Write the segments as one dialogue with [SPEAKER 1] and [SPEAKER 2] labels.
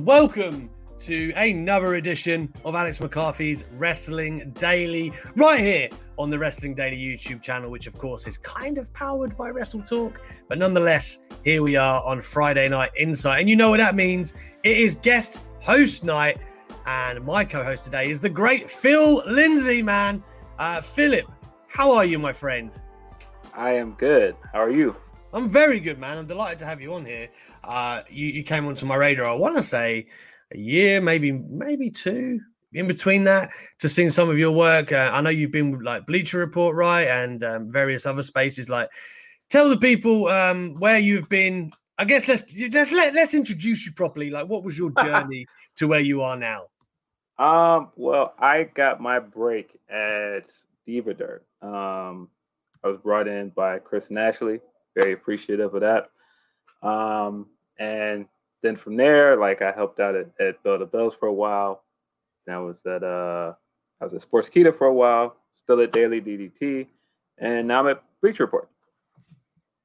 [SPEAKER 1] And welcome to another edition of Alex McCarthy's Wrestling Daily, right here on the Wrestling Daily YouTube channel, which of course is kind of powered by Wrestle Talk, but nonetheless, here we are on Friday Night Insight. And you know what that means? It is guest host night, and my co host today is the great Phil Lindsay, man. Uh, Philip, how are you, my friend?
[SPEAKER 2] I am good. How are you?
[SPEAKER 1] I'm very good, man. I'm delighted to have you on here. Uh, you, you came onto my radar, I want to say a year, maybe maybe two. In between that, to seeing some of your work, uh, I know you've been like Bleacher Report, right, and um, various other spaces. Like, tell the people um, where you've been. I guess let's let's let, let's introduce you properly. Like, what was your journey to where you are now?
[SPEAKER 2] Um, well, I got my break at Diva Dirt. Um, I was brought in by Chris Nashley. Very appreciative of that. Um, and then from there, like I helped out at, at Bell to Bells for a while. Then I was at uh I was at Sportskeeda for a while, still at Daily DDT, and now I'm at Bleacher Report.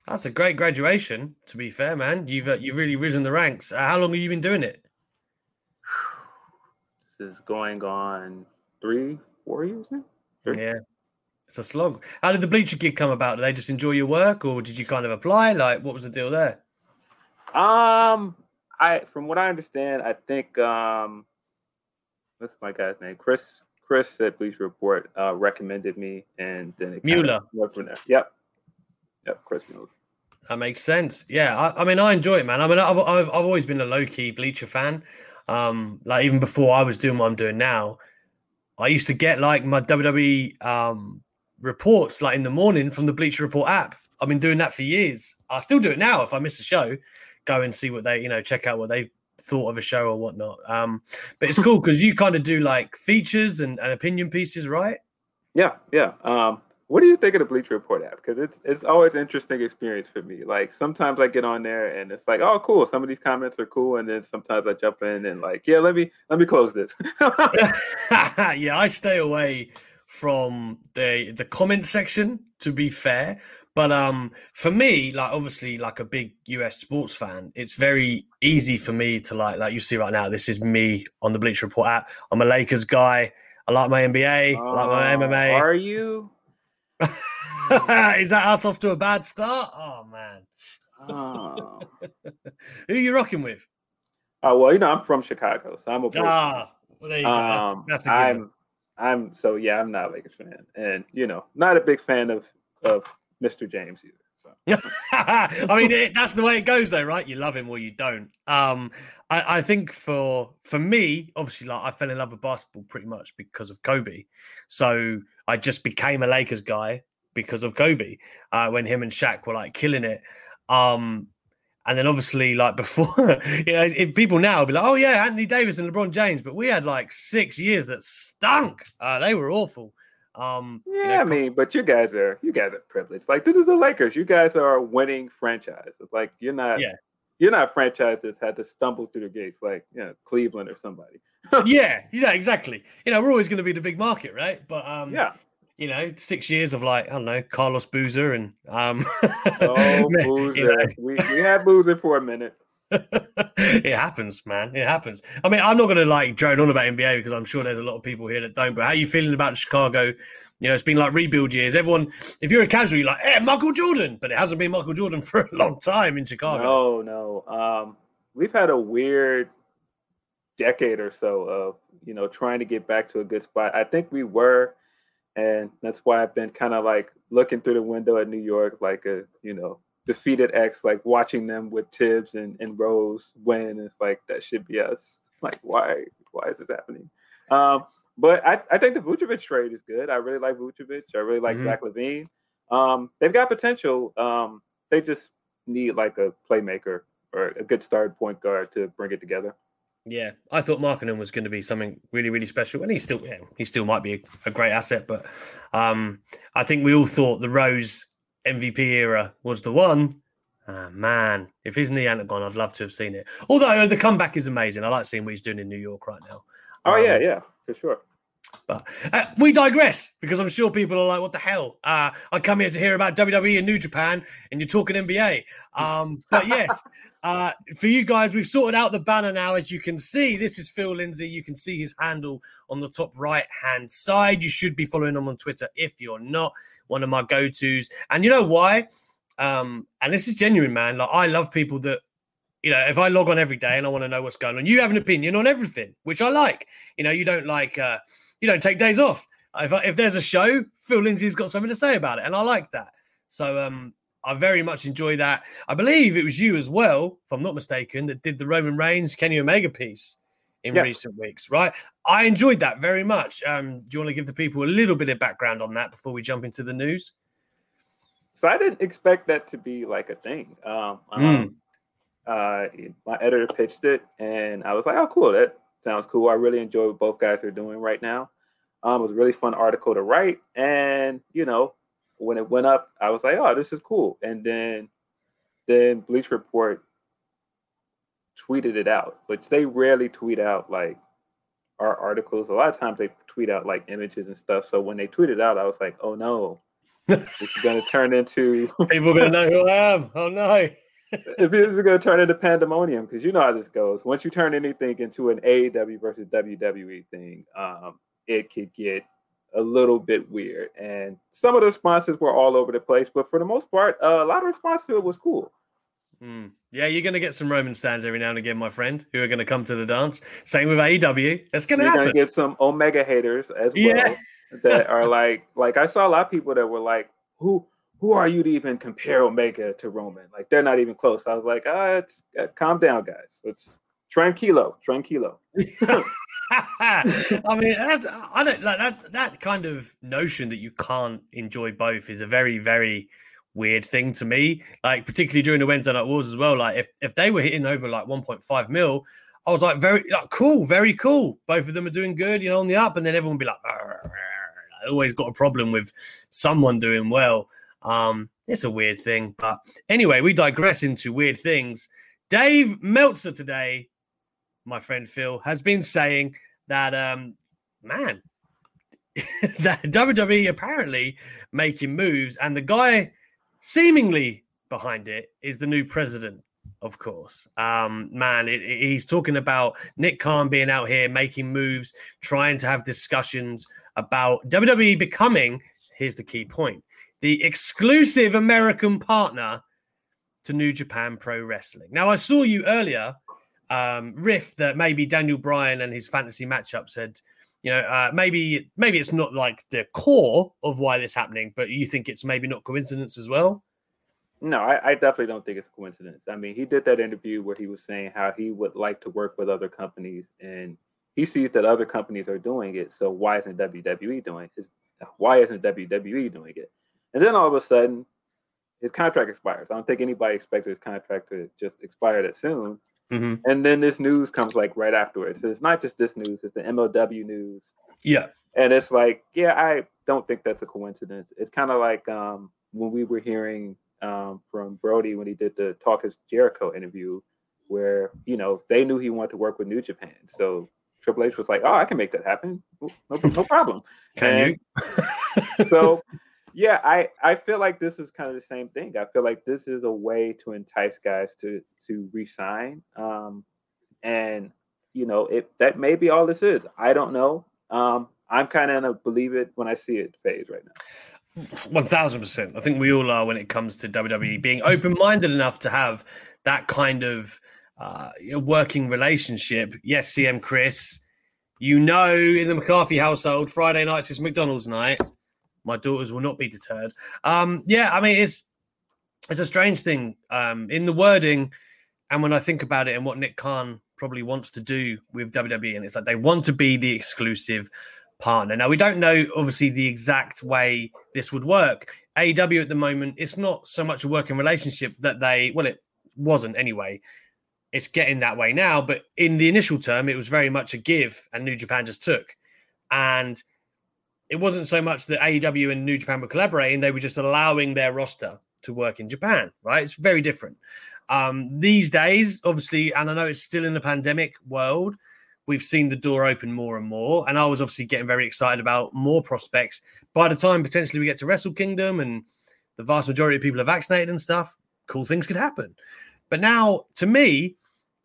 [SPEAKER 1] That's a great graduation. To be fair, man, you've uh, you've really risen the ranks. Uh, how long have you been doing it?
[SPEAKER 2] This is going on three, four years now. Three.
[SPEAKER 1] Yeah, it's a slog. How did the Bleacher gig come about? Did they just enjoy your work, or did you kind of apply? Like, what was the deal there?
[SPEAKER 2] Um, I from what I understand, I think um, what's my guy's name? Chris. Chris at Bleacher Report uh, recommended me, and then it
[SPEAKER 1] Mueller.
[SPEAKER 2] went from there. Yep, yep, Chris Mueller.
[SPEAKER 1] That makes sense. Yeah, I, I mean, I enjoy it, man. I mean, I've, I've, I've always been a low key Bleacher fan. Um, like even before I was doing what I'm doing now, I used to get like my WWE um reports like in the morning from the Bleacher Report app. I've been doing that for years. I still do it now. If I miss a show, go and see what they, you know, check out what they thought of a show or whatnot. Um, but it's cool because you kind of do like features and, and opinion pieces, right?
[SPEAKER 2] Yeah, yeah. Um, what do you think of the Bleacher Report app? Because it's it's always an interesting experience for me. Like sometimes I get on there and it's like, oh, cool. Some of these comments are cool, and then sometimes I jump in and like, yeah, let me let me close this.
[SPEAKER 1] yeah, I stay away from the the comment section to be fair. But um for me like obviously like a big us sports fan it's very easy for me to like like you see right now this is me on the bleach report app. I'm a lakers guy. I like my nba i like my
[SPEAKER 2] Oh,
[SPEAKER 1] mma
[SPEAKER 2] Are you?
[SPEAKER 1] is that us off to a bad start? Oh man.
[SPEAKER 2] Oh.
[SPEAKER 1] who are you rocking with?
[SPEAKER 2] Oh, well, you know, I'm from Chicago, so I'm a
[SPEAKER 1] ah well, there you go. That's,
[SPEAKER 2] Um,
[SPEAKER 1] that's a given.
[SPEAKER 2] I'm, I'm so yeah, I'm not a Lakers fan, and you know, not a big fan of of Mr. James either. So
[SPEAKER 1] I mean, it, that's the way it goes, though, right? You love him or you don't. Um, I, I think for for me, obviously, like I fell in love with basketball pretty much because of Kobe. So I just became a Lakers guy because of Kobe uh, when him and Shaq were like killing it. Um, and then obviously, like before, you know, if people now will be like, "Oh yeah, Anthony Davis and LeBron James," but we had like six years that stunk. Uh, they were awful. Um, you
[SPEAKER 2] yeah,
[SPEAKER 1] know,
[SPEAKER 2] I mean, but you guys are you guys are privileged. Like this is the Lakers. You guys are a winning franchise. It's like you're not.
[SPEAKER 1] Yeah.
[SPEAKER 2] You're not franchises franchise had to stumble through the gates like you know Cleveland or somebody.
[SPEAKER 1] yeah, yeah, exactly. You know, we're always going to be the big market, right? But um,
[SPEAKER 2] Yeah.
[SPEAKER 1] You know, six years of like I don't know, Carlos Boozer and um,
[SPEAKER 2] Oh,
[SPEAKER 1] you
[SPEAKER 2] Boozer.
[SPEAKER 1] know,
[SPEAKER 2] we we had Boozer for a minute.
[SPEAKER 1] it happens, man. It happens. I mean, I'm not going to like drone on about NBA because I'm sure there's a lot of people here that don't. But how are you feeling about Chicago? You know, it's been like rebuild years. Everyone, if you're a casual, you're like, "Hey, Michael Jordan," but it hasn't been Michael Jordan for a long time in Chicago.
[SPEAKER 2] No, no. Um, we've had a weird decade or so of you know trying to get back to a good spot. I think we were, and that's why I've been kind of like looking through the window at New York, like a you know defeated ex, like watching them with Thibs and, and Rose win. It's like that should be us. Like why why is this happening? Um, but I, I think the Vucevic trade is good. I really like Vucevic. I really like mm-hmm. Zach LaVine. Um, they've got potential. Um, they just need like a playmaker or a good starting point guard to bring it together.
[SPEAKER 1] Yeah, I thought Markkanen was going to be something really, really special, and he still, yeah, he still might be a, great asset. But um, I think we all thought the Rose MVP era was the one. Uh, man, if his knee hadn't gone, I'd love to have seen it. Although the comeback is amazing. I like seeing what he's doing in New York right now.
[SPEAKER 2] Oh um, yeah, yeah, for sure.
[SPEAKER 1] But uh, we digress because I'm sure people are like, "What the hell?" Uh, I come here to hear about WWE and New Japan, and you're talking NBA. Um, but yes, uh, for you guys, we've sorted out the banner now. As you can see, this is Phil Lindsay. You can see his handle on the top right hand side. You should be following him on Twitter if you're not. One of my go tos, and you know why? Um, and this is genuine, man. Like I love people that you know, if I log on every day and I want to know what's going on, you have an opinion on everything, which I like. You know, you don't like uh, you don't take days off. If, if there's a show, Phil Lindsay's got something to say about it, and I like that. So um, I very much enjoy that. I believe it was you as well, if I'm not mistaken, that did the Roman Reigns Kenny Omega piece in recent weeks, right? I enjoyed that very much. Um, do you want to give the people a little bit of background on that before we jump into the news?
[SPEAKER 2] So I didn't expect that to be like a thing. Um, mm. uh, my editor pitched it, and I was like, "Oh, cool! That sounds cool. I really enjoy what both guys are doing right now. Um, it was a really fun article to write, and you know, when it went up, I was like, "Oh, this is cool." And then, then Bleach Report tweeted it out, which they rarely tweet out like our articles. A lot of times they tweet out like images and stuff. So when they tweeted out, I was like, "Oh no, this is going to turn into
[SPEAKER 1] people are going to know who I am." Oh no
[SPEAKER 2] if this is going to turn into pandemonium, because you know how this goes. Once you turn anything into an AEW versus WWE thing, um, it could get a little bit weird. And some of the responses were all over the place, but for the most part, uh, a lot of response to it was cool.
[SPEAKER 1] Mm. Yeah, you're going to get some Roman stands every now and again, my friend, who are going to come to the dance. Same with AEW. That's going to happen. You're
[SPEAKER 2] going to get some Omega haters as well yeah. that are like, like I saw a lot of people that were like, who who are you to even compare Omega to Roman? Like they're not even close. I was like, ah, it's uh, calm down, guys. It's tranquilo, tranquilo.
[SPEAKER 1] I mean, that's, I don't like that. That kind of notion that you can't enjoy both is a very, very weird thing to me. Like particularly during the Wednesday Night Wars as well. Like if if they were hitting over like 1.5 mil, I was like, very like cool, very cool. Both of them are doing good, you know, on the up, and then everyone would be like, I always got a problem with someone doing well. Um, it's a weird thing, but anyway, we digress into weird things. Dave Meltzer today, my friend Phil, has been saying that um, man, that WWE apparently making moves, and the guy seemingly behind it is the new president of course. Um, man, it, it, he's talking about Nick Khan being out here making moves, trying to have discussions about WWE becoming. Here's the key point: the exclusive American partner to New Japan Pro Wrestling. Now, I saw you earlier um, riff that maybe Daniel Bryan and his fantasy matchup said, you know, uh, maybe maybe it's not like the core of why this happening, but you think it's maybe not coincidence as well.
[SPEAKER 2] No, I, I, definitely don't think it's a coincidence. I mean, he did that interview where he was saying how he would like to work with other companies, and he sees that other companies are doing it. So why isn't WWE doing it? Why isn't WWE doing it? And then all of a sudden, his contract expires. I don't think anybody expected his contract to just expire that soon. Mm-hmm. And then this news comes like right afterwards. So it's not just this news; it's the MLW news.
[SPEAKER 1] Yeah,
[SPEAKER 2] and it's like, yeah, I don't think that's a coincidence. It's kind of like um, when we were hearing um, from Brodie when he did the Talk Is Jericho interview, where you know they knew he wanted to work with New Japan, so Triple H was like, "Oh, I can make that happen, no, no problem."
[SPEAKER 1] can and
[SPEAKER 2] you? so yeah, I I feel like this is kind of the same thing. I feel like this is a way to entice guys to to resign, um, and you know, it that may be all this is. I don't know. Um, I'm kind of in a believe it when I see it phase right now.
[SPEAKER 1] One thousand percent. I think we all are when it comes to WWE being open minded enough to have that kind of uh, working relationship. Yes, CM Chris, you know, in the McCarthy household, Friday nights is McDonald's night. My daughters will not be deterred. Um, yeah, I mean, it's it's a strange thing um, in the wording, and when I think about it and what Nick Khan probably wants to do with WWE, and it's like they want to be the exclusive partner. Now we don't know, obviously, the exact way this would work. AEW at the moment, it's not so much a working relationship that they well, it wasn't anyway. It's getting that way now, but in the initial term, it was very much a give, and New Japan just took. And it wasn't so much that AEW and New Japan were collaborating; they were just allowing their roster to work in Japan. Right? It's very different. Um, these days, obviously, and I know it's still in the pandemic world, we've seen the door open more and more. And I was obviously getting very excited about more prospects. By the time potentially we get to Wrestle Kingdom and the vast majority of people are vaccinated and stuff, cool things could happen. But now, to me,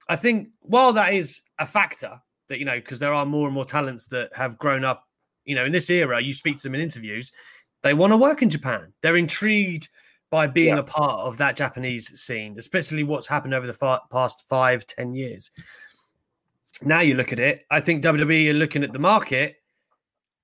[SPEAKER 1] I think while that is a factor that, you know, because there are more and more talents that have grown up, you know, in this era, you speak to them in interviews, they want to work in Japan. They're intrigued by being yeah. a part of that Japanese scene, especially what's happened over the fa- past five, ten years. Now you look at it, I think WWE are looking at the market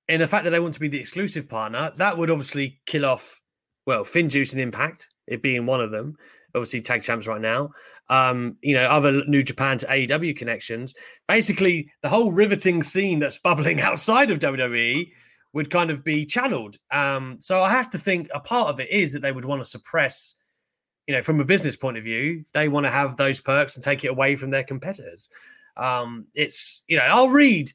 [SPEAKER 1] in the fact that they want to be the exclusive partner. That would obviously kill off, well, FinJuice and Impact, it being one of them. Obviously, tag champs right now. Um, you know, other New Japan to AEW connections. Basically, the whole riveting scene that's bubbling outside of WWE would kind of be channeled. Um, so I have to think a part of it is that they would want to suppress, you know, from a business point of view, they want to have those perks and take it away from their competitors. Um, it's, you know, I'll read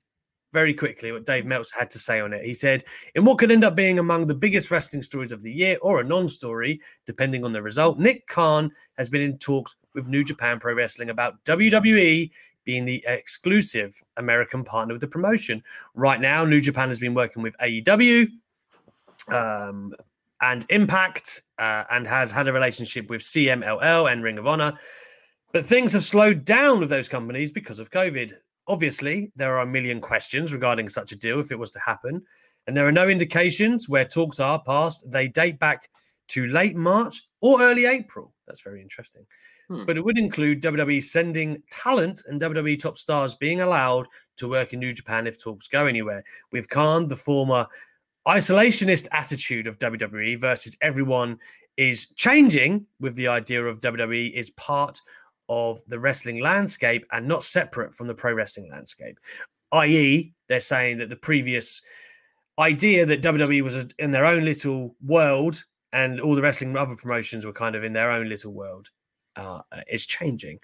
[SPEAKER 1] very quickly what Dave Meltzer had to say on it. He said, in what could end up being among the biggest wrestling stories of the year or a non story, depending on the result, Nick Khan has been in talks with New Japan Pro Wrestling about WWE being the exclusive American partner with the promotion. Right now, New Japan has been working with AEW um, and Impact uh, and has had a relationship with CMLL and Ring of Honor. But things have slowed down with those companies because of COVID. Obviously, there are a million questions regarding such a deal if it was to happen. And there are no indications where talks are past. They date back to late March or early April. That's very interesting. Hmm. But it would include WWE sending talent and WWE top stars being allowed to work in New Japan if talks go anywhere. With Khan, the former isolationist attitude of WWE versus everyone is changing with the idea of WWE is part of the wrestling landscape and not separate from the pro wrestling landscape. I.e., they're saying that the previous idea that WWE was in their own little world and all the wrestling other promotions were kind of in their own little world uh, is changing.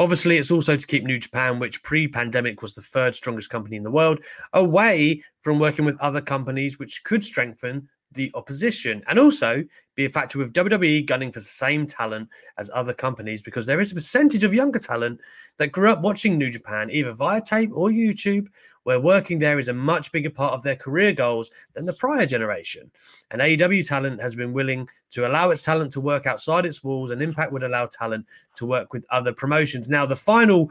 [SPEAKER 1] Obviously, it's also to keep New Japan, which pre pandemic was the third strongest company in the world, away from working with other companies which could strengthen the opposition and also be a factor with WWE gunning for the same talent as other companies because there is a percentage of younger talent that grew up watching New Japan either via tape or YouTube, where working there is a much bigger part of their career goals than the prior generation. And AEW talent has been willing to allow its talent to work outside its walls, and Impact would allow talent to work with other promotions. Now, the final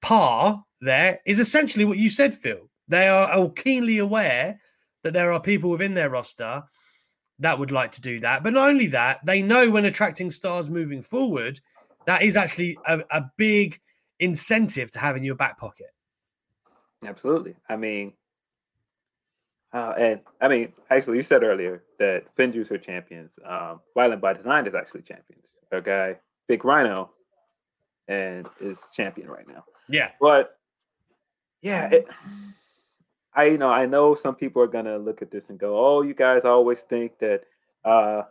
[SPEAKER 1] par there is essentially what you said, Phil. They are all keenly aware that there are people within their roster that would like to do that. But not only that, they know when attracting stars moving forward, that is actually a, a big incentive to have in your back pocket.
[SPEAKER 2] Absolutely. I mean, uh, and I mean, actually, you said earlier that FinJuice are champions. Um, Violent by Design is actually champions. Guy, Big Rhino, and is champion right now.
[SPEAKER 1] Yeah.
[SPEAKER 2] But yeah, it, I you know I know some people are gonna look at this and go, "Oh, you guys always think that uh,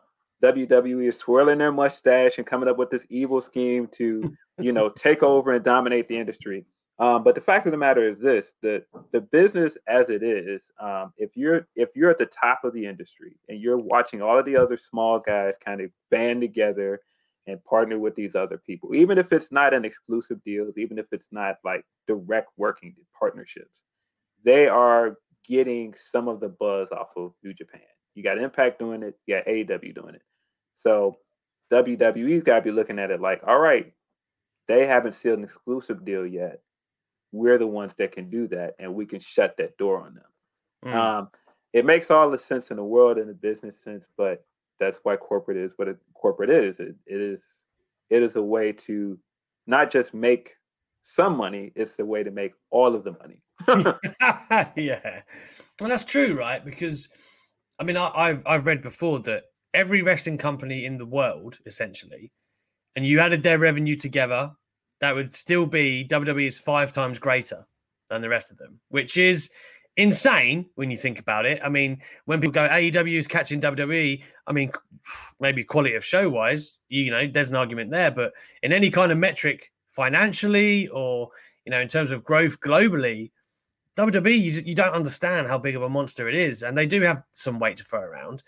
[SPEAKER 2] WWE is swirling their mustache and coming up with this evil scheme to you know take over and dominate the industry." Um, but the fact of the matter is this: the the business as it is, um, if you're if you're at the top of the industry and you're watching all of the other small guys kind of band together and partner with these other people, even if it's not an exclusive deal, even if it's not like direct working partnerships they are getting some of the buzz off of New Japan. You got Impact doing it. You got AEW doing it. So WWE's got to be looking at it like, all right, they haven't sealed an exclusive deal yet. We're the ones that can do that, and we can shut that door on them. Mm. Um, it makes all the sense in the world in the business sense, but that's why corporate is what it, corporate is. It, it is it is a way to not just make some money; it's a way to make all of the money.
[SPEAKER 1] yeah, well, that's true, right? Because I mean, I, I've I've read before that every wrestling company in the world, essentially, and you added their revenue together, that would still be WWE is five times greater than the rest of them, which is insane when you think about it. I mean, when people go AEW is catching WWE, I mean, maybe quality of show wise, you know, there's an argument there, but in any kind of metric, financially or you know, in terms of growth globally, WWE, you, you don't understand how big of a monster it is, and they do have some weight to throw around.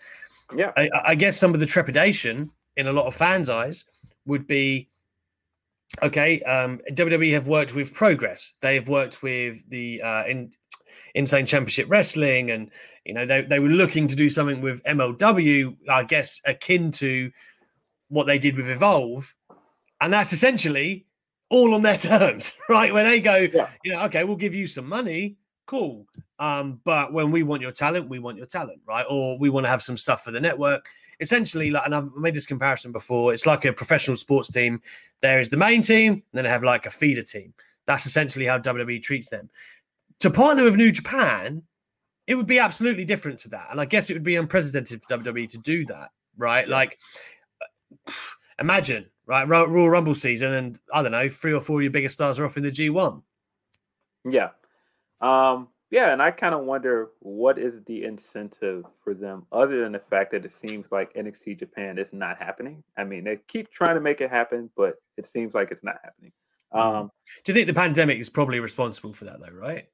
[SPEAKER 2] Yeah,
[SPEAKER 1] I, I guess some of the trepidation in a lot of fans' eyes would be okay. Um, WWE have worked with Progress. They have worked with the uh, in, Insane Championship Wrestling, and you know they they were looking to do something with MLW. I guess akin to what they did with Evolve, and that's essentially all on their terms, right? Where they go, yeah. you know, okay, we'll give you some money, cool. Um, but when we want your talent, we want your talent, right? Or we want to have some stuff for the network. Essentially, like, and I've made this comparison before. It's like a professional sports team. There is the main team, and then they have like a feeder team. That's essentially how WWE treats them. To partner with New Japan, it would be absolutely different to that, and I guess it would be unprecedented for WWE to do that, right? Like, imagine right? Royal Rumble season, and I don't know, three or four of your biggest stars are off in the G1.
[SPEAKER 2] Yeah. Um, yeah, and I kind of wonder what is the incentive for them other than the fact that it seems like NXT Japan is not happening. I mean, they keep trying to make it happen, but it seems like it's not happening.
[SPEAKER 1] Mm-hmm. Um, Do you think the pandemic is probably responsible for that, though, right?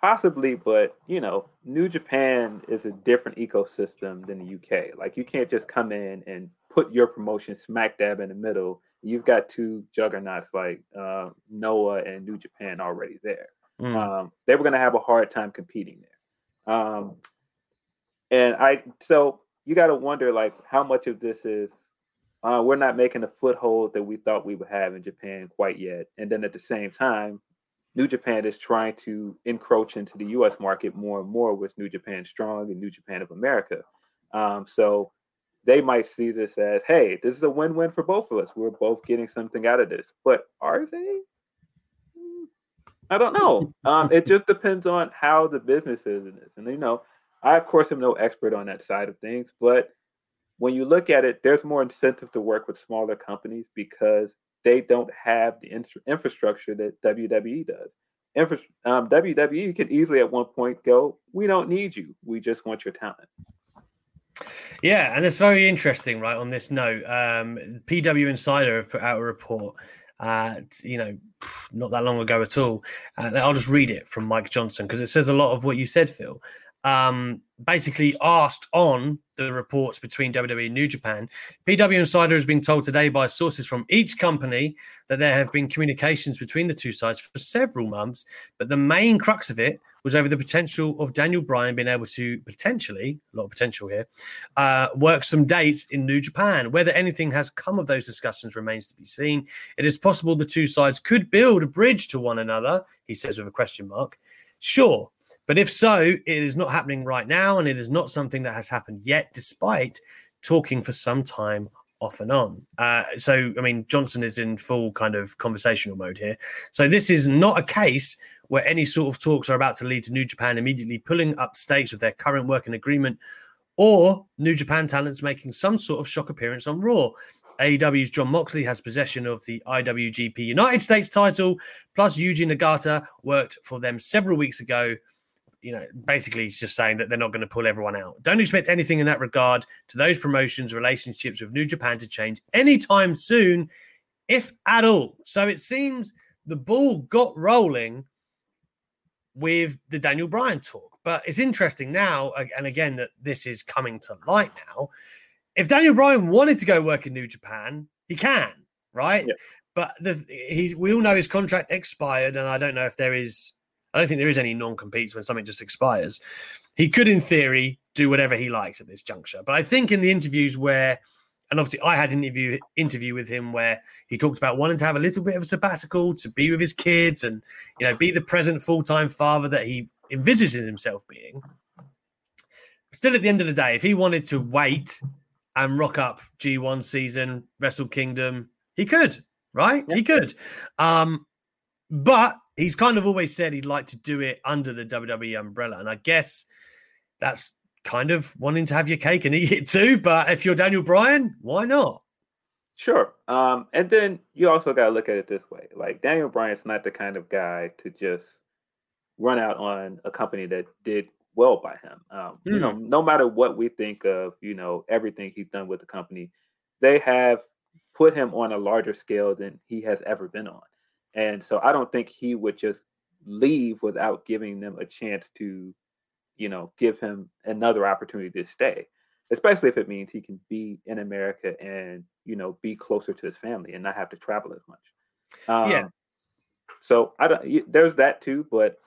[SPEAKER 2] Possibly, but you know, New Japan is a different ecosystem than the UK. Like, you can't just come in and put your promotion smack dab in the middle, you've got two juggernauts like uh, Noah and New Japan already there. Mm. Um, they were going to have a hard time competing there. Um, and I, so you got to wonder like how much of this is uh, we're not making the foothold that we thought we would have in Japan quite yet. And then at the same time, New Japan is trying to encroach into the U.S. market more and more with New Japan Strong and New Japan of America. Um, so they might see this as, hey, this is a win-win for both of us. We're both getting something out of this. But are they? I don't know. Um, it just depends on how the business is in this. And you know, I of course am no expert on that side of things, but when you look at it, there's more incentive to work with smaller companies because they don't have the in- infrastructure that WWE does. Infra- um, WWE could easily at one point go, "We don't need you. We just want your talent."
[SPEAKER 1] Yeah, and it's very interesting, right? On this note, um, PW Insider have put out a report, uh, you know, not that long ago at all. I'll just read it from Mike Johnson because it says a lot of what you said, Phil um, basically asked on the reports between WWE and New Japan. PW Insider has been told today by sources from each company that there have been communications between the two sides for several months, but the main crux of it was over the potential of Daniel Bryan being able to potentially, a lot of potential here, uh, work some dates in New Japan. Whether anything has come of those discussions remains to be seen. It is possible the two sides could build a bridge to one another, he says with a question mark. Sure, but if so, it is not happening right now, and it is not something that has happened yet, despite talking for some time off and on. Uh, so, I mean, Johnson is in full kind of conversational mode here. So, this is not a case where any sort of talks are about to lead to New Japan immediately pulling up stakes with their current working agreement or New Japan talents making some sort of shock appearance on Raw. AEW's Jon Moxley has possession of the IWGP United States title, plus Yuji Nagata worked for them several weeks ago you know, basically he's just saying that they're not going to pull everyone out. Don't expect anything in that regard to those promotions, relationships with New Japan to change anytime soon, if at all. So it seems the ball got rolling with the Daniel Bryan talk. But it's interesting now, and again, that this is coming to light now. If Daniel Bryan wanted to go work in New Japan, he can, right? Yeah. But the, he, we all know his contract expired, and I don't know if there is I don't think there is any non-competes when something just expires. he could, in theory, do whatever he likes at this juncture. But I think in the interviews where, and obviously I had an interview interview with him where he talked about wanting to have a little bit of a sabbatical to be with his kids and you know be the present full time father that he envisages himself being. Still, at the end of the day, if he wanted to wait and rock up G1 season, Wrestle Kingdom, he could, right? He could. Um, but he's kind of always said he'd like to do it under the WWE umbrella. And I guess that's kind of wanting to have your cake and eat it too. But if you're Daniel Bryan, why not?
[SPEAKER 2] Sure. Um, and then you also got to look at it this way like, Daniel Bryan's not the kind of guy to just run out on a company that did well by him. Um, mm. You know, hmm. no matter what we think of, you know, everything he's done with the company, they have put him on a larger scale than he has ever been on. And so I don't think he would just leave without giving them a chance to, you know, give him another opportunity to stay, especially if it means he can be in America and, you know, be closer to his family and not have to travel as much. Um, yeah. So I don't, there's that too, but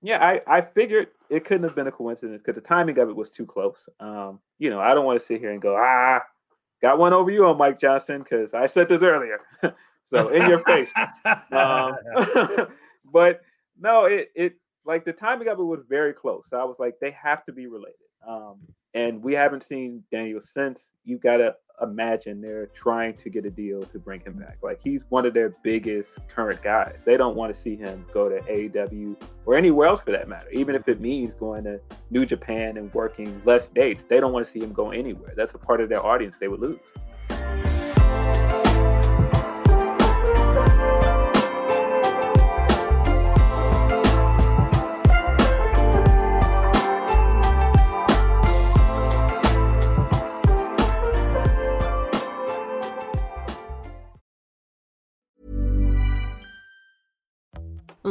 [SPEAKER 2] yeah, I, I figured it couldn't have been a coincidence because the timing of it was too close. Um, you know, I don't want to sit here and go, ah, got one over you on Mike Johnson because I said this earlier. so in your face. Um, but no, it it like the timing of it was very close. So I was like, they have to be related. Um, and we haven't seen Daniel since. You got to imagine they're trying to get a deal to bring him back. Like he's one of their biggest current guys. They don't want to see him go to AEW or anywhere else for that matter. Even if it means going to New Japan and working less dates, they don't want to see him go anywhere. That's a part of their audience they would lose.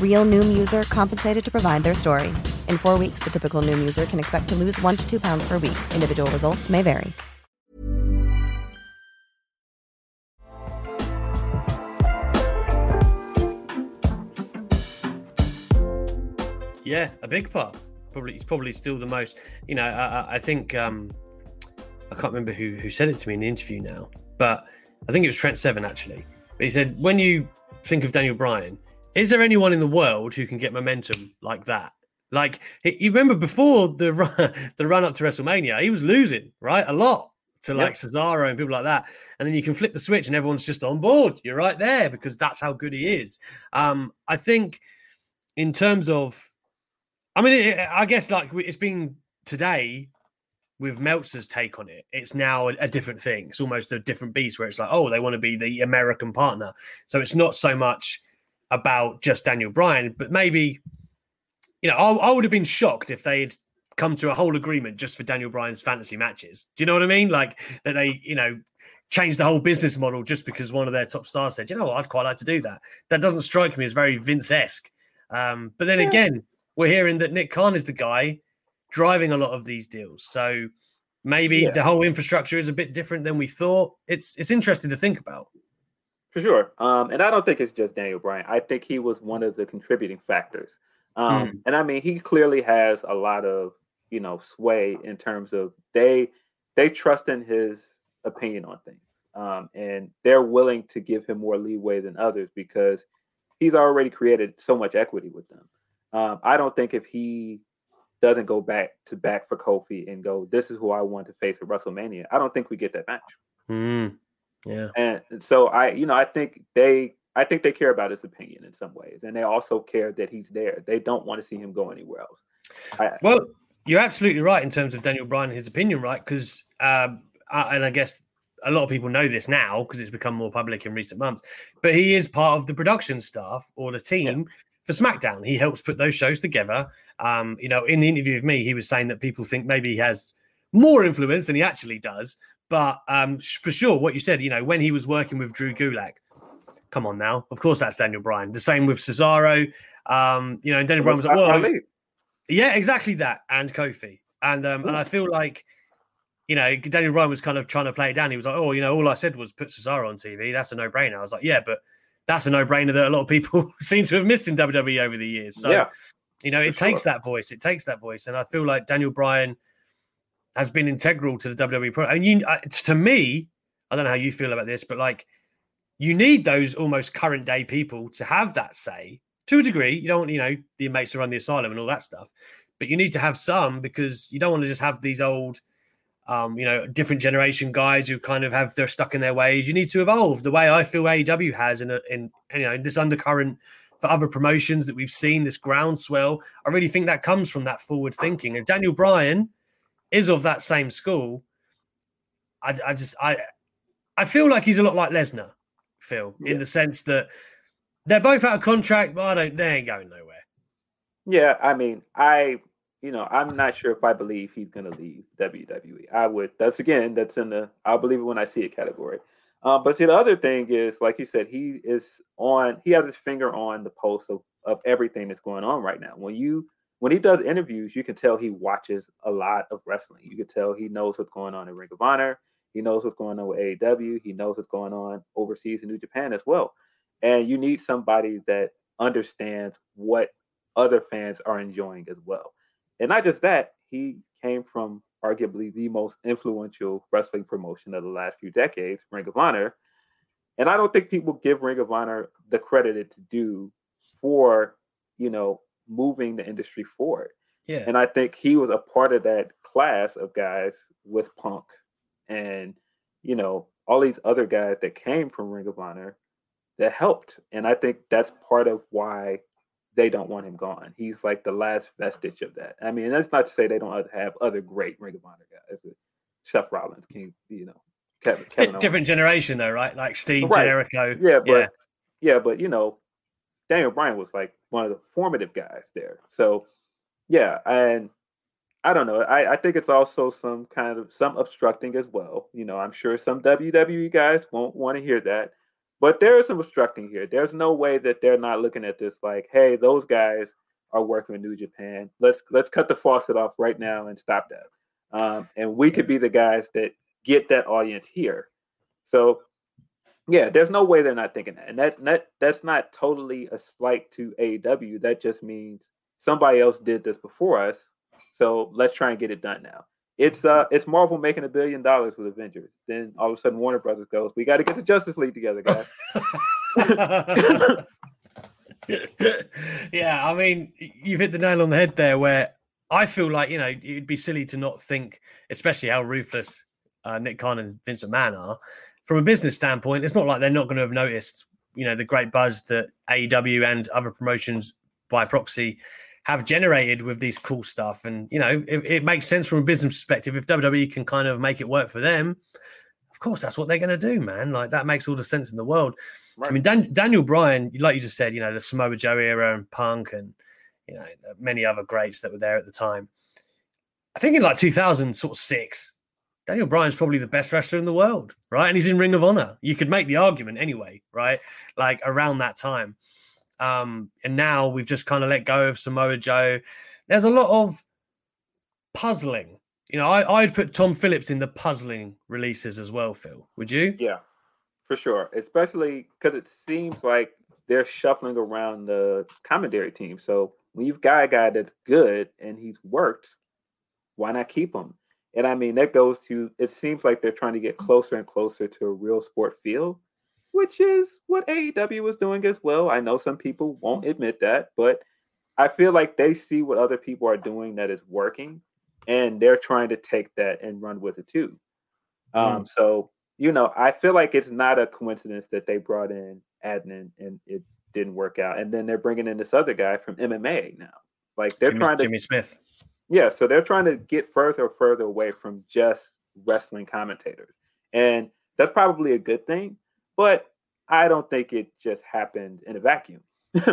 [SPEAKER 3] Real Noom user compensated to provide their story. In four weeks, the typical Noom user can expect to lose one to two pounds per week. Individual results may vary.
[SPEAKER 1] Yeah, a big part. Probably, it's probably still the most. You know, I, I think um, I can't remember who who said it to me in the interview now, but I think it was Trent Seven actually. But he said when you think of Daniel Bryan, is there anyone in the world who can get momentum like that? Like you remember before the run, the run up to WrestleMania, he was losing right a lot to like yep. Cesaro and people like that, and then you can flip the switch and everyone's just on board. You're right there because that's how good he is. Um, I think in terms of, I mean, it, I guess like it's been today with Meltzer's take on it, it's now a, a, different thing. It's almost a different beast where it's like, oh, they want to be the American partner. So it's not so much about just Daniel Bryan, but maybe, you know, I, I would have been shocked if they'd come to a whole agreement just for Daniel Bryan's fantasy matches. Do you know what I mean? Like that they, you know, changed the whole business model just because one of their top stars said, you know what, I'd quite like to do that. That doesn't strike me as very Vince esque. Um, but then yeah. again, we're hearing that Nick Khan is the guy driving a lot of these deals. So maybe yeah. the whole infrastructure is a bit different than we thought. It's it's interesting to think about.
[SPEAKER 2] For sure. Um, and I don't think it's just Daniel Bryan. I think he was one of the contributing factors. Um, mm. And I mean, he clearly has a lot of you know sway in terms of they they trust in his opinion on things, um, and they're willing to give him more leeway than others because he's already created so much equity with them. Um, I don't think if he doesn't go back to back for Kofi and go, this is who I want to face at WrestleMania, I don't think we get that match.
[SPEAKER 1] Mm. Yeah.
[SPEAKER 2] And so I, you know, I think they I think they care about his opinion in some ways. And they also care that he's there. They don't want to see him go anywhere else.
[SPEAKER 1] I, well, you're absolutely right in terms of Daniel Bryan and his opinion, right? Because um, and I guess a lot of people know this now because it's become more public in recent months. But he is part of the production staff or the team yeah. for SmackDown. He helps put those shows together. Um, you know, in the interview with me, he was saying that people think maybe he has more influence than he actually does. But um, for sure, what you said, you know, when he was working with Drew Gulak, come on now, of course that's Daniel Bryan. The same with Cesaro. Um, you know, and Daniel Bryan was like, well, yeah, exactly that, and Kofi, and um, and I feel like, you know, Daniel Bryan was kind of trying to play it down. He was like, oh, you know, all I said was put Cesaro on TV. That's a no brainer. I was like, yeah, but that's a no brainer that a lot of people seem to have missed in WWE over the years. So, yeah, you know, it takes sure. that voice. It takes that voice, and I feel like Daniel Bryan has been integral to the WWE. Pro- and you, uh, to me, I don't know how you feel about this, but like, you need those almost current day people to have that say to a degree. You don't want, you know, the inmates to run the asylum and all that stuff, but you need to have some because you don't want to just have these old, um, you know, different generation guys who kind of have they're stuck in their ways. You need to evolve the way I feel AEW has in a, in you know in this undercurrent for other promotions that we've seen this groundswell. I really think that comes from that forward thinking. And Daniel Bryan is of that same school. I, I just I I feel like he's a lot like Lesnar, Phil, yeah. in the sense that they're both out of contract, but I don't. They ain't going nowhere.
[SPEAKER 2] Yeah, I mean, I, you know, I'm not sure if I believe he's going to leave WWE. I would. That's again, that's in the I'll believe it when I see it category. Um, but see, the other thing is, like you said, he is on. He has his finger on the pulse of of everything that's going on right now. When you when he does interviews, you can tell he watches a lot of wrestling. You can tell he knows what's going on in Ring of Honor. He knows what's going on with AEW. He knows what's going on overseas in New Japan as well. And you need somebody that understands what other fans are enjoying as well. And not just that, he came from arguably the most influential wrestling promotion of the last few decades, Ring of Honor. And I don't think people give Ring of Honor the credit it's due for, you know, moving the industry forward.
[SPEAKER 1] Yeah.
[SPEAKER 2] And I think he was a part of that class of guys with Punk and, you know, all these other guys that came from Ring of Honor that helped. And I think that's part of why they don't want him gone. He's like the last vestige of that. I mean, that's not to say they don't have other great Ring of Honor guys. Seth Rollins, King, you know,
[SPEAKER 1] Kevin, Kevin different generation though, right? Like Steve right. Jericho.
[SPEAKER 2] Yeah, but yeah. yeah, but you know, Daniel Bryan was like one of the formative guys there. So yeah, and I don't know. I, I think it's also some kind of some obstructing as well. You know, I'm sure some WWE guys won't want to hear that. But there is some obstructing here. There's no way that they're not looking at this like, hey, those guys are working in New Japan. Let's let's cut the faucet off right now and stop that. Um, and we could be the guys that get that audience here. So yeah, there's no way they're not thinking that. And that's that that's not totally a slight to AEW. That just means somebody else did this before us. So let's try and get it done now. It's uh it's Marvel making a billion dollars with Avengers. Then all of a sudden Warner Brothers goes, We gotta get the Justice League together, guys.
[SPEAKER 1] yeah, I mean, you've hit the nail on the head there where I feel like, you know, it'd be silly to not think, especially how ruthless uh, Nick Khan and Vincent McMahon are. From a business standpoint, it's not like they're not going to have noticed, you know, the great buzz that AEW and other promotions by proxy have generated with these cool stuff. And, you know, it, it, makes sense from a business perspective. If WWE can kind of make it work for them, of course, that's what they're going to do, man. Like that makes all the sense in the world. Right. I mean, Dan, Daniel Bryan, like you just said, you know, the Samoa Joe era and Punk and, you know, many other greats that were there at the time. I think in like 2000, sort of six, Daniel Bryan's probably the best wrestler in the world, right? And he's in Ring of Honor. You could make the argument anyway, right? Like around that time. Um, and now we've just kind of let go of Samoa Joe. There's a lot of puzzling. You know, I, I'd put Tom Phillips in the puzzling releases as well, Phil. Would you?
[SPEAKER 2] Yeah. for sure, especially because it seems like they're shuffling around the commentary team. So when you've got a guy that's good and he's worked, why not keep him? And I mean, that goes to it seems like they're trying to get closer and closer to a real sport feel, which is what AEW is doing as well. I know some people won't admit that, but I feel like they see what other people are doing that is working, and they're trying to take that and run with it too. Um, mm. So you know, I feel like it's not a coincidence that they brought in Adnan and it didn't work out, and then they're bringing in this other guy from MMA now. Like they're
[SPEAKER 1] Jimmy,
[SPEAKER 2] trying to
[SPEAKER 1] Jimmy Smith.
[SPEAKER 2] Yeah, so they're trying to get further and further away from just wrestling commentators, and that's probably a good thing. But I don't think it just happened in a vacuum.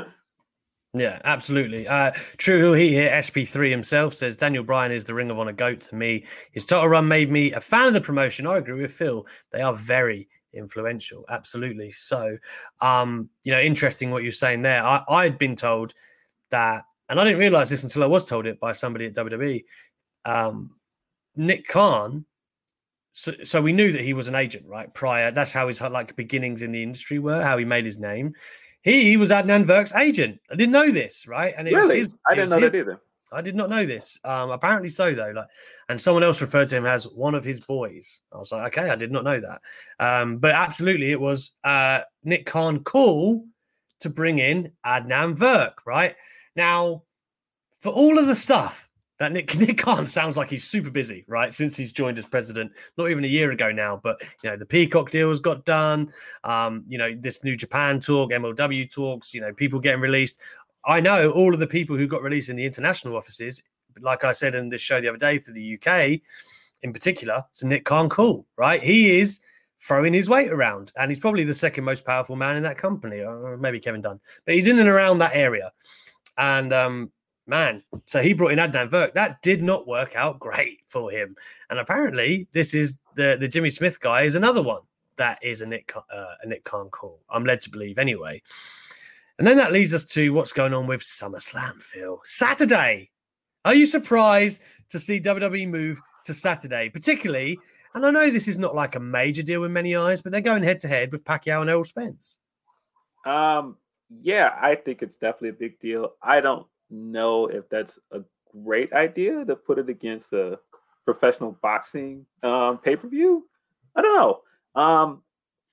[SPEAKER 1] Yeah, absolutely. Uh, True He here, SP3 himself says Daniel Bryan is the Ring of Honor goat to me. His title run made me a fan of the promotion. I agree with Phil. They are very influential. Absolutely. So, um, you know, interesting what you're saying there. I, I'd been told that, and I didn't realize this until I was told it by somebody at WWE. Um, Nick Khan. So, so we knew that he was an agent, right? Prior, that's how his like beginnings in the industry were, how he made his name. He, he was Adnan Virk's agent. I didn't know this, right?
[SPEAKER 2] And it really, was his, I didn't know his, that either.
[SPEAKER 1] I did not know this. Um, apparently so though. Like, and someone else referred to him as one of his boys. I was like, okay, I did not know that. Um, but absolutely, it was uh, Nick Khan call to bring in Adnan Virk, right? Now, for all of the stuff that Nick Nick Khan sounds like he's super busy, right? Since he's joined as president, not even a year ago now. But you know, the Peacock deals got done. Um, you know, this new Japan talk, MLW talks. You know, people getting released. I know all of the people who got released in the international offices. Like I said in this show the other day for the UK, in particular, it's Nick Khan cool, right? He is throwing his weight around, and he's probably the second most powerful man in that company, or maybe Kevin Dunn, but he's in and around that area. And um, man. So he brought in Adnan Virk. That did not work out great for him. And apparently, this is the the Jimmy Smith guy is another one that is a Nick uh, a Nick Khan call. I'm led to believe anyway. And then that leads us to what's going on with SummerSlam, Phil. Saturday. Are you surprised to see WWE move to Saturday, particularly? And I know this is not like a major deal in many eyes, but they're going head to head with Pacquiao and Errol Spence.
[SPEAKER 2] Um, yeah, I think it's definitely a big deal. I don't know if that's a great idea to put it against a professional boxing um, pay per view. I don't know. Um,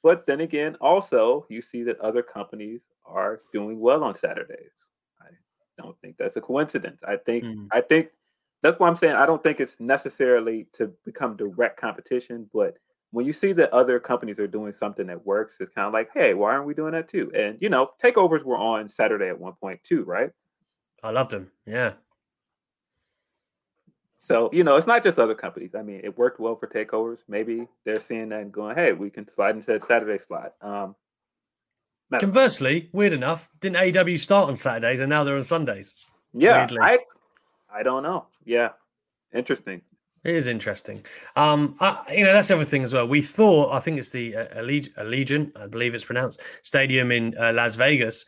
[SPEAKER 2] but then again, also you see that other companies are doing well on Saturdays. I don't think that's a coincidence. I think mm. I think that's why I'm saying I don't think it's necessarily to become direct competition, but when you see that other companies are doing something that works, it's kind of like, hey, why aren't we doing that too? And you know, takeovers were on Saturday at one point too, right?
[SPEAKER 1] I loved them. Yeah.
[SPEAKER 2] So, you know, it's not just other companies. I mean, it worked well for takeovers. Maybe they're seeing that and going, hey, we can slide into that Saturday slot. Um,
[SPEAKER 1] Conversely, weird enough, didn't AEW start on Saturdays and now they're on Sundays?
[SPEAKER 2] Yeah. I, I don't know. Yeah. Interesting.
[SPEAKER 1] It is interesting. Um, I, you know, that's everything as well. We thought, I think it's the uh, Allegiant, I believe it's pronounced, stadium in uh, Las Vegas.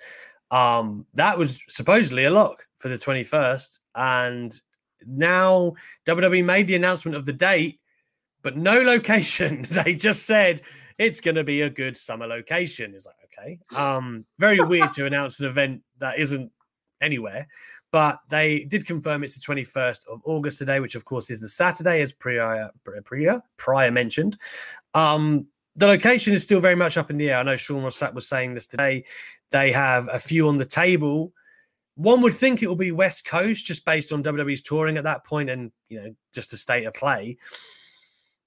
[SPEAKER 1] Um, that was supposedly a lock for the 21st. And now WWE made the announcement of the date, but no location. they just said it's going to be a good summer location. It's like, okay. Um, very weird to announce an event that isn't anywhere. But they did confirm it's the 21st of August today, which of course is the Saturday, as prior prior, prior mentioned. Um, the location is still very much up in the air. I know Sean Ross Sapp was saying this today. They have a few on the table. One would think it will be West Coast just based on WWE's touring at that point and, you know, just a state of play.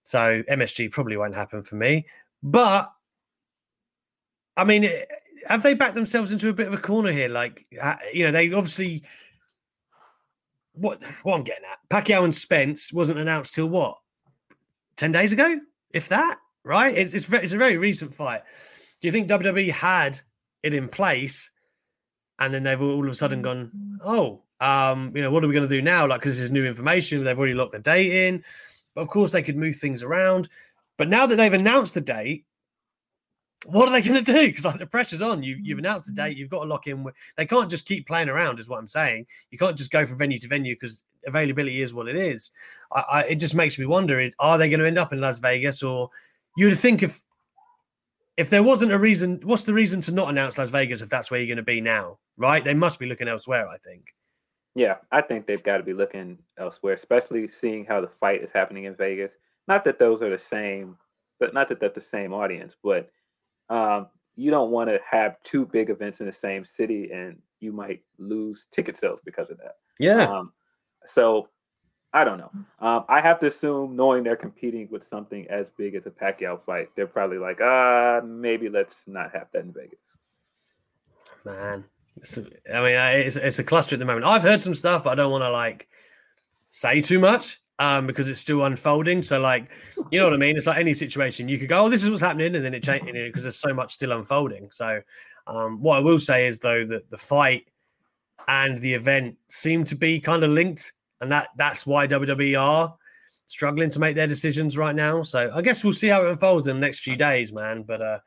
[SPEAKER 1] So MSG probably won't happen for me. But, I mean, have they backed themselves into a bit of a corner here? Like, you know, they obviously. What, what I'm getting at, Pacquiao and Spence wasn't announced till what? 10 days ago? If that, right? It's, it's, it's a very recent fight. Do you think WWE had it in place, and then they've all of a sudden gone, oh, um, you know, what are we going to do now? Like, because this is new information, they've already locked the date in. But of course, they could move things around. But now that they've announced the date, what are they going to do? Because like the pressure's on. You you've mm. announced the date. Mm. You've got to lock in. They can't just keep playing around. Is what I'm saying. You can't just go from venue to venue because availability is what it is. I, I, it just makes me wonder: Are they going to end up in Las Vegas, or you'd think if if there wasn't a reason, what's the reason to not announce Las Vegas if that's where you're going to be now? Right? They must be looking elsewhere. I think.
[SPEAKER 2] Yeah, I think they've got to be looking elsewhere, especially seeing how the fight is happening in Vegas. Not that those are the same, but not that that's the same audience, but um, you don't want to have two big events in the same city and you might lose ticket sales because of that.
[SPEAKER 1] Yeah.
[SPEAKER 2] Um, so I don't know. Um, I have to assume, knowing they're competing with something as big as a Pacquiao fight, they're probably like, uh, maybe let's not have that in Vegas.
[SPEAKER 1] Man, it's, I mean, it's, it's a cluster at the moment. I've heard some stuff, but I don't want to like say too much um, because it's still unfolding. So, like, you know what I mean? It's like any situation you could go, "Oh, this is what's happening," and then it changes because there's so much still unfolding. So, um, what I will say is though that the fight and the event seem to be kind of linked, and that that's why WWE are struggling to make their decisions right now. So, I guess we'll see how it unfolds in the next few days, man. But uh,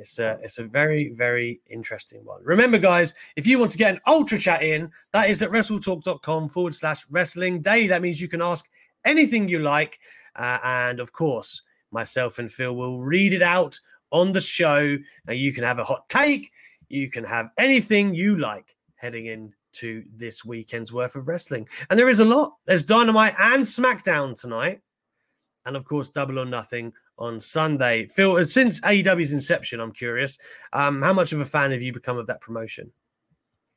[SPEAKER 1] it's a it's a very very interesting one. Remember, guys, if you want to get an ultra chat in, that is at wrestletalk.com forward slash wrestling day. That means you can ask anything you like, uh, and of course, myself and Phil will read it out on the show. Now, you can have a hot take, you can have anything you like heading into this weekend's worth of wrestling, and there is a lot. There's Dynamite and SmackDown tonight, and of course, Double or Nothing on Sunday. Phil, uh, since AEW's inception, I'm curious, um, how much of a fan have you become of that promotion?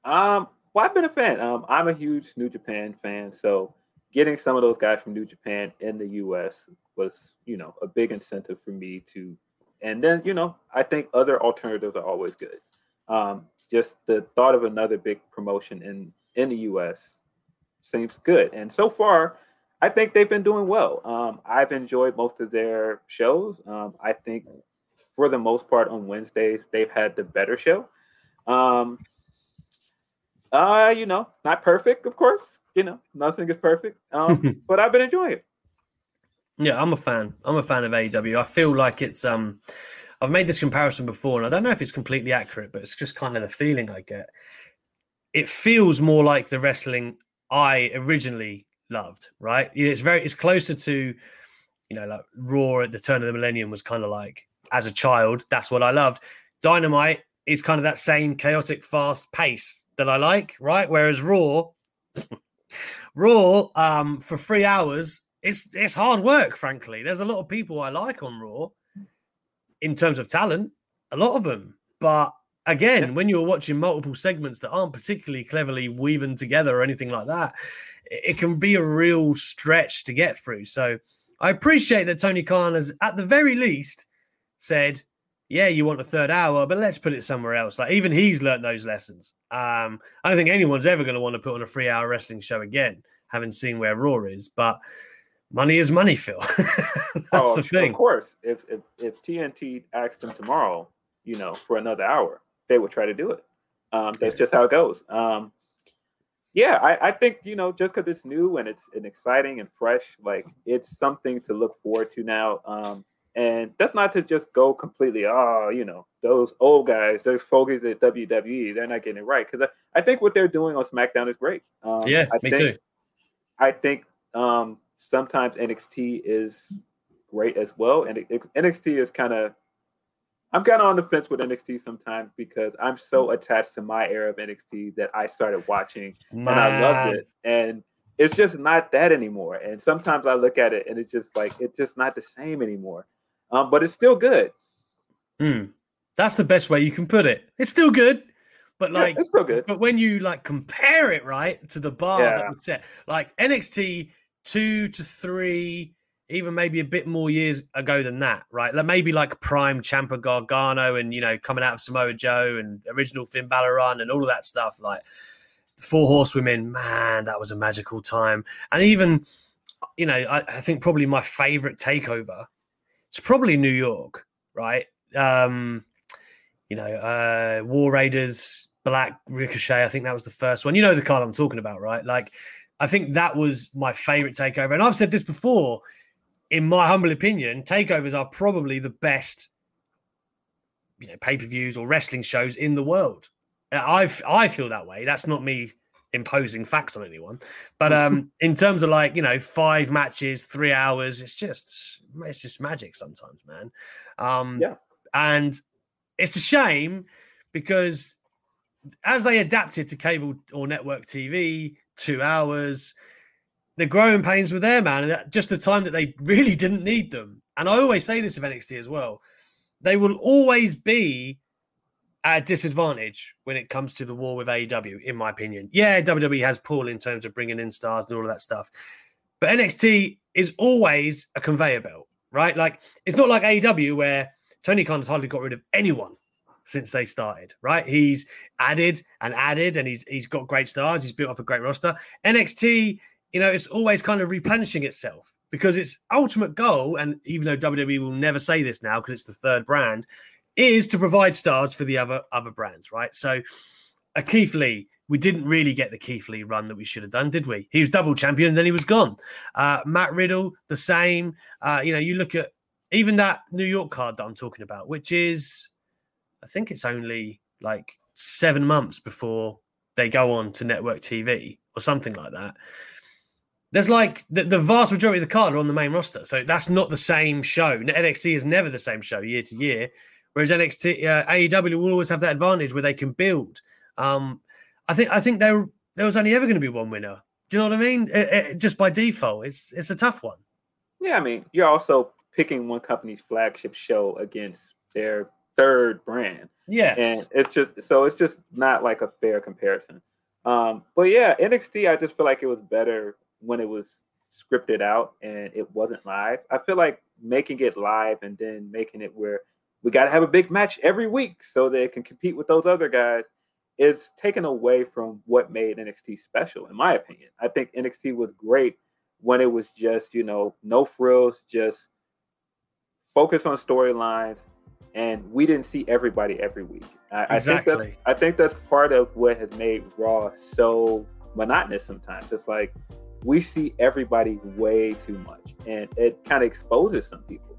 [SPEAKER 2] Um, well, I've been a fan. Um, I'm a huge New Japan fan, so getting some of those guys from New Japan in the U.S. was, you know, a big incentive for me to. And then, you know, I think other alternatives are always good. Um, just the thought of another big promotion in in the U.S. seems good, and so far, I think they've been doing well. Um, I've enjoyed most of their shows. Um, I think, for the most part, on Wednesdays they've had the better show. Um, uh, you know, not perfect, of course. You know, nothing is perfect. Um, but I've been enjoying it.
[SPEAKER 1] Yeah, I'm a fan. I'm a fan of AEW. I feel like it's um I've made this comparison before, and I don't know if it's completely accurate, but it's just kind of the feeling I get. It feels more like the wrestling I originally loved, right? It's very it's closer to, you know, like Raw at the turn of the millennium was kind of like as a child, that's what I loved. Dynamite is kind of that same chaotic, fast pace that I like, right? Whereas Raw, Raw, um, for three hours, it's it's hard work, frankly. There's a lot of people I like on Raw in terms of talent, a lot of them. But again, yeah. when you're watching multiple segments that aren't particularly cleverly woven together or anything like that, it, can be a real stretch to get through. So I appreciate that Tony Khan has, at the very least, said, yeah, you want a third hour, but let's put it somewhere else. Like even he's learned those lessons. Um, I don't think anyone's ever going to want to put on a three hour wrestling show again, having seen where Raw is. But money is money, Phil. That's oh, the thing.
[SPEAKER 2] Of course, if, if if TNT asked them tomorrow, you know, for another hour, they would try to do it. Um, that's just how it goes. Um, yeah, I, I think you know, just because it's new and it's and exciting and fresh, like it's something to look forward to now. Um, and that's not to just go completely, oh, you know, those old guys, those fogies at WWE, they're not getting it right. Because I, I, think what they're doing on SmackDown is great.
[SPEAKER 1] Um, yeah,
[SPEAKER 2] I
[SPEAKER 1] me
[SPEAKER 2] think,
[SPEAKER 1] too.
[SPEAKER 2] I think um, sometimes NXT is great as well. And it, it, NXT is kind of, I'm kind of on the fence with NXT sometimes because I'm so attached to my era of NXT that I started watching Man. and I loved it. And it's just not that anymore. And sometimes I look at it and it's just like, it's just not the same anymore. Um, but it's still good.
[SPEAKER 1] Hmm. That's the best way you can put it. It's still good. But like,
[SPEAKER 2] yeah, it's still good.
[SPEAKER 1] But when you like compare it, right, to the bar yeah. that was set, like NXT two to three, even maybe a bit more years ago than that, right? Like maybe like prime Ciampa Gargano and you know coming out of Samoa Joe and original Finn Balor run and all of that stuff. Like Four Horsewomen, man, that was a magical time. And even you know, I, I think probably my favorite takeover. It's probably New York, right? Um, you know, uh, War Raiders, Black Ricochet. I think that was the first one. You know the card I'm talking about, right? Like I think that was my favorite takeover. And I've said this before. In my humble opinion, takeovers are probably the best, you know, pay per views or wrestling shows in the world. I I feel that way. That's not me imposing facts on anyone, but um, in terms of like you know five matches, three hours, it's just it's just magic sometimes, man. Um,
[SPEAKER 2] yeah.
[SPEAKER 1] And it's a shame because as they adapted to cable or network TV, two hours, the growing pains were there, man. And just the time that they really didn't need them. And I always say this of NXT as well. They will always be at a disadvantage when it comes to the war with AEW, in my opinion. Yeah, WWE has pull in terms of bringing in stars and all of that stuff. But NXT is always a conveyor belt, right? Like, it's not like AEW where Tony Khan has hardly got rid of anyone since they started, right? He's added and added, and he's he's got great stars. He's built up a great roster. NXT, you know, it's always kind of replenishing itself because its ultimate goal, and even though WWE will never say this now because it's the third brand, is to provide stars for the other other brands, right? So, a Keith Lee, we didn't really get the Keith Lee run that we should have done, did we? He was double champion and then he was gone. Uh, Matt Riddle, the same. Uh, you know, you look at even that New York card that I'm talking about, which is I think it's only like seven months before they go on to network TV or something like that. There's like the, the vast majority of the card are on the main roster, so that's not the same show. NXT is never the same show year to year, whereas NXT uh, AEW will always have that advantage where they can build. Um, I think I think there there was only ever going to be one winner. Do you know what I mean? It, it, just by default, it's it's a tough one.
[SPEAKER 2] Yeah, I mean, you're also picking one company's flagship show against their third brand.
[SPEAKER 1] Yes.
[SPEAKER 2] And it's just so it's just not like a fair comparison. Um, but yeah, NXT, I just feel like it was better when it was scripted out and it wasn't live. I feel like making it live and then making it where we got to have a big match every week so they can compete with those other guys is taken away from what made NXT special, in my opinion. I think NXT was great when it was just, you know, no frills, just focus on storylines, and we didn't see everybody every week. I,
[SPEAKER 1] exactly.
[SPEAKER 2] I think that's I think that's part of what has made Raw so monotonous. Sometimes it's like we see everybody way too much, and it kind of exposes some people.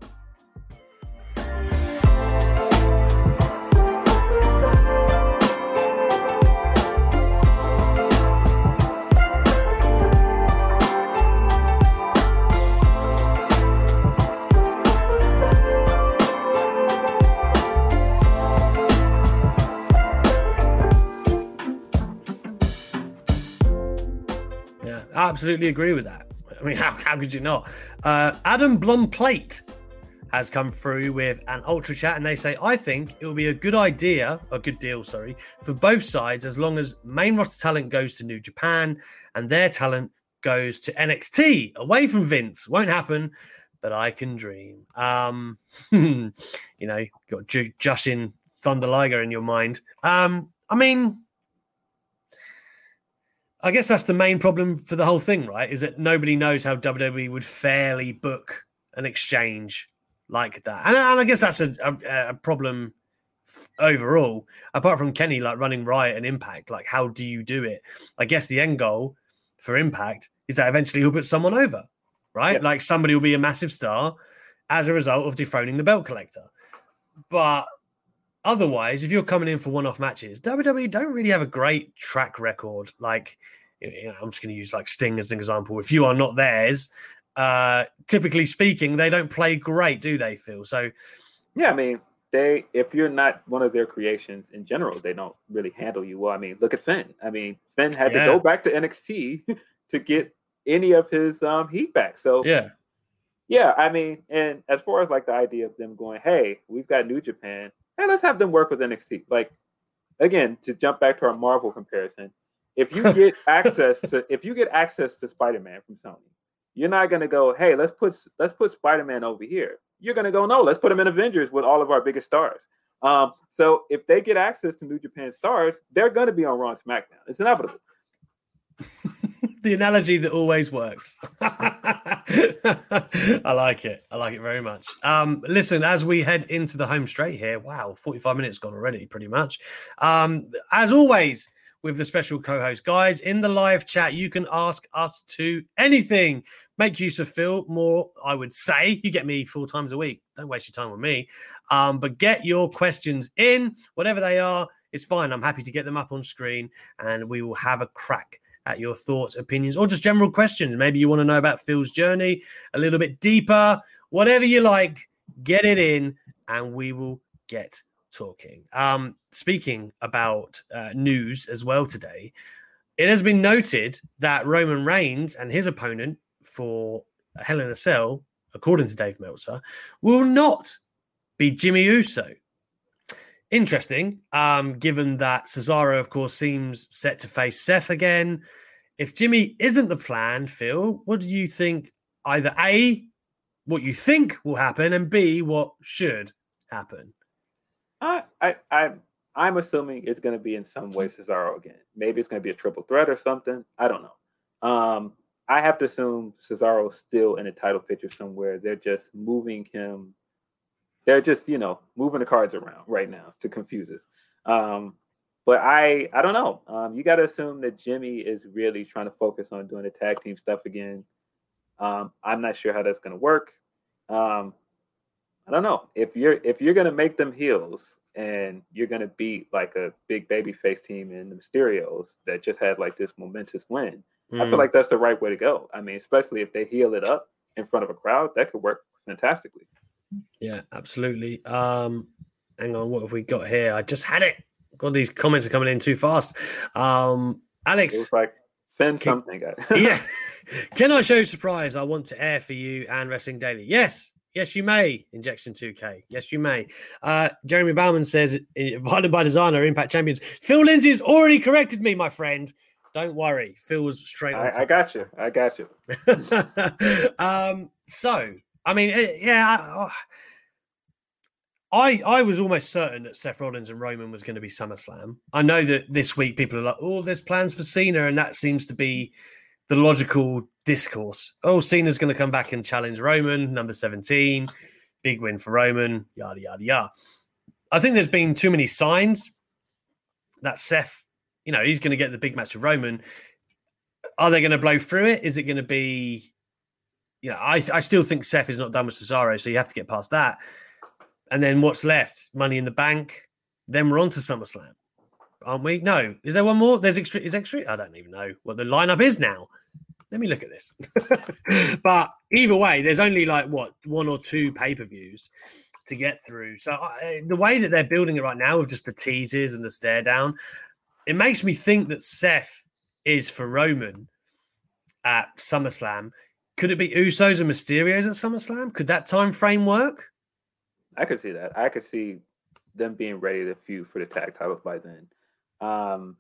[SPEAKER 1] Absolutely agree with that. I mean, how, how could you not? Uh, Adam Blumplate has come through with an ultra chat, and they say, I think it will be a good idea, a good deal, sorry, for both sides as long as main roster talent goes to New Japan and their talent goes to NXT away from Vince. Won't happen, but I can dream. Um, you know, got J- Jushin Thunder Liger in your mind. Um, I mean, I guess that's the main problem for the whole thing, right? Is that nobody knows how WWE would fairly book an exchange like that, and, and I guess that's a, a, a, problem overall. Apart from Kenny like running riot and Impact, like how do you do it? I guess the end goal for Impact is that eventually he'll put someone over, right? Yeah. Like somebody will be a massive star as a result of dethroning the belt collector. But otherwise, if you're coming in for one-off matches, WWE don't really have a great track record. Like, you know, I'm just going to use like Sting as an example. If you are not theirs, uh, typically speaking, they don't play great, do they? Phil? So,
[SPEAKER 2] yeah, I mean, they if you're not one of their creations in general, they don't really handle you well. I mean, look at Finn. I mean, Finn had yeah. to go back to NXT to get any of his um, heat back. So
[SPEAKER 1] yeah.
[SPEAKER 2] Yeah, I mean, and as far as like the idea of them going, hey, we've got New Japan, and let's have them work with NXT. Like again, to jump back to our Marvel comparison, if you get access to if you get access to Spider-Man from Sony, you're not gonna go, hey, let's put let's put Spider-Man over here. You're gonna go, no, let's put him in Avengers with all of our biggest stars. Um, so if they get access to New Japan stars, they're gonna be on Raw and SmackDown. It's inevitable.
[SPEAKER 1] the analogy that always works. I like it. I like it very much. Um, listen, as we head into the home straight here, wow, 45 minutes gone already, pretty much. Um, as always, with the special co-host guys in the live chat you can ask us to anything make use of phil more i would say you get me four times a week don't waste your time with me um, but get your questions in whatever they are it's fine i'm happy to get them up on screen and we will have a crack at your thoughts, opinions, or just general questions. Maybe you want to know about Phil's journey a little bit deeper. Whatever you like, get it in, and we will get talking. Um, speaking about uh, news as well today, it has been noted that Roman Reigns and his opponent for Hell in a Cell, according to Dave Meltzer, will not be Jimmy Uso. Interesting, um, given that Cesaro, of course, seems set to face Seth again. If Jimmy isn't the plan, Phil, what do you think? Either A, what you think will happen, and B, what should happen?
[SPEAKER 2] I, I, I I'm assuming it's going to be in some way Cesaro again. Maybe it's going to be a triple threat or something. I don't know. Um, I have to assume Cesaro's still in a title picture somewhere. They're just moving him. They're just, you know, moving the cards around right now to confuse us. Um, but I, I don't know. Um, you got to assume that Jimmy is really trying to focus on doing the tag team stuff again. Um, I'm not sure how that's going to work. Um, I don't know if you're if you're going to make them heels and you're going to beat like a big baby face team in the Mysterios that just had like this momentous win. Mm. I feel mm. like that's the right way to go. I mean, especially if they heal it up in front of a crowd, that could work fantastically.
[SPEAKER 1] Yeah, absolutely. Um, hang on, what have we got here? I just had it. God, these comments are coming in too fast. Um, Alex,
[SPEAKER 2] like Finn something.
[SPEAKER 1] yeah. Can I show surprise? I want to air for you and Wrestling Daily. Yes, Yes, you may. Injection 2K. Yes, you may. Uh, Jeremy Bauman says, violent by design are Impact Champions. Phil Lindsay's already corrected me, my friend. Don't worry. Phil was straight
[SPEAKER 2] on. I, I got you. I got you.
[SPEAKER 1] um, so, I mean, eh, yeah, I, I was almost certain that Seth Rollins and Roman was going to be SummerSlam. I know that this week people are like, oh, there's plans for Cena, and that seems to be the logical discourse. Oh, Cena's going to come back and challenge Roman, number 17. Big win for Roman, yada, yada, yada. I think there's been too many signs that Seth, you know, he's going to get the big match with Roman. Are they going to blow through it? Is it going to be, you know, I, I still think Seth is not done with Cesaro, so you have to get past that. And then what's left? Money in the bank. Then we're on to SummerSlam aren't we? No, is there one more? There's extra. Is extra? I don't even know what the lineup is now. Let me look at this. but either way, there's only like what one or two pay per views to get through. So uh, the way that they're building it right now with just the teasers and the stare down, it makes me think that Seth is for Roman at SummerSlam. Could it be Usos and Mysterios at SummerSlam? Could that time frame work?
[SPEAKER 2] I could see that. I could see them being ready to feud for the tag titles by then. Um,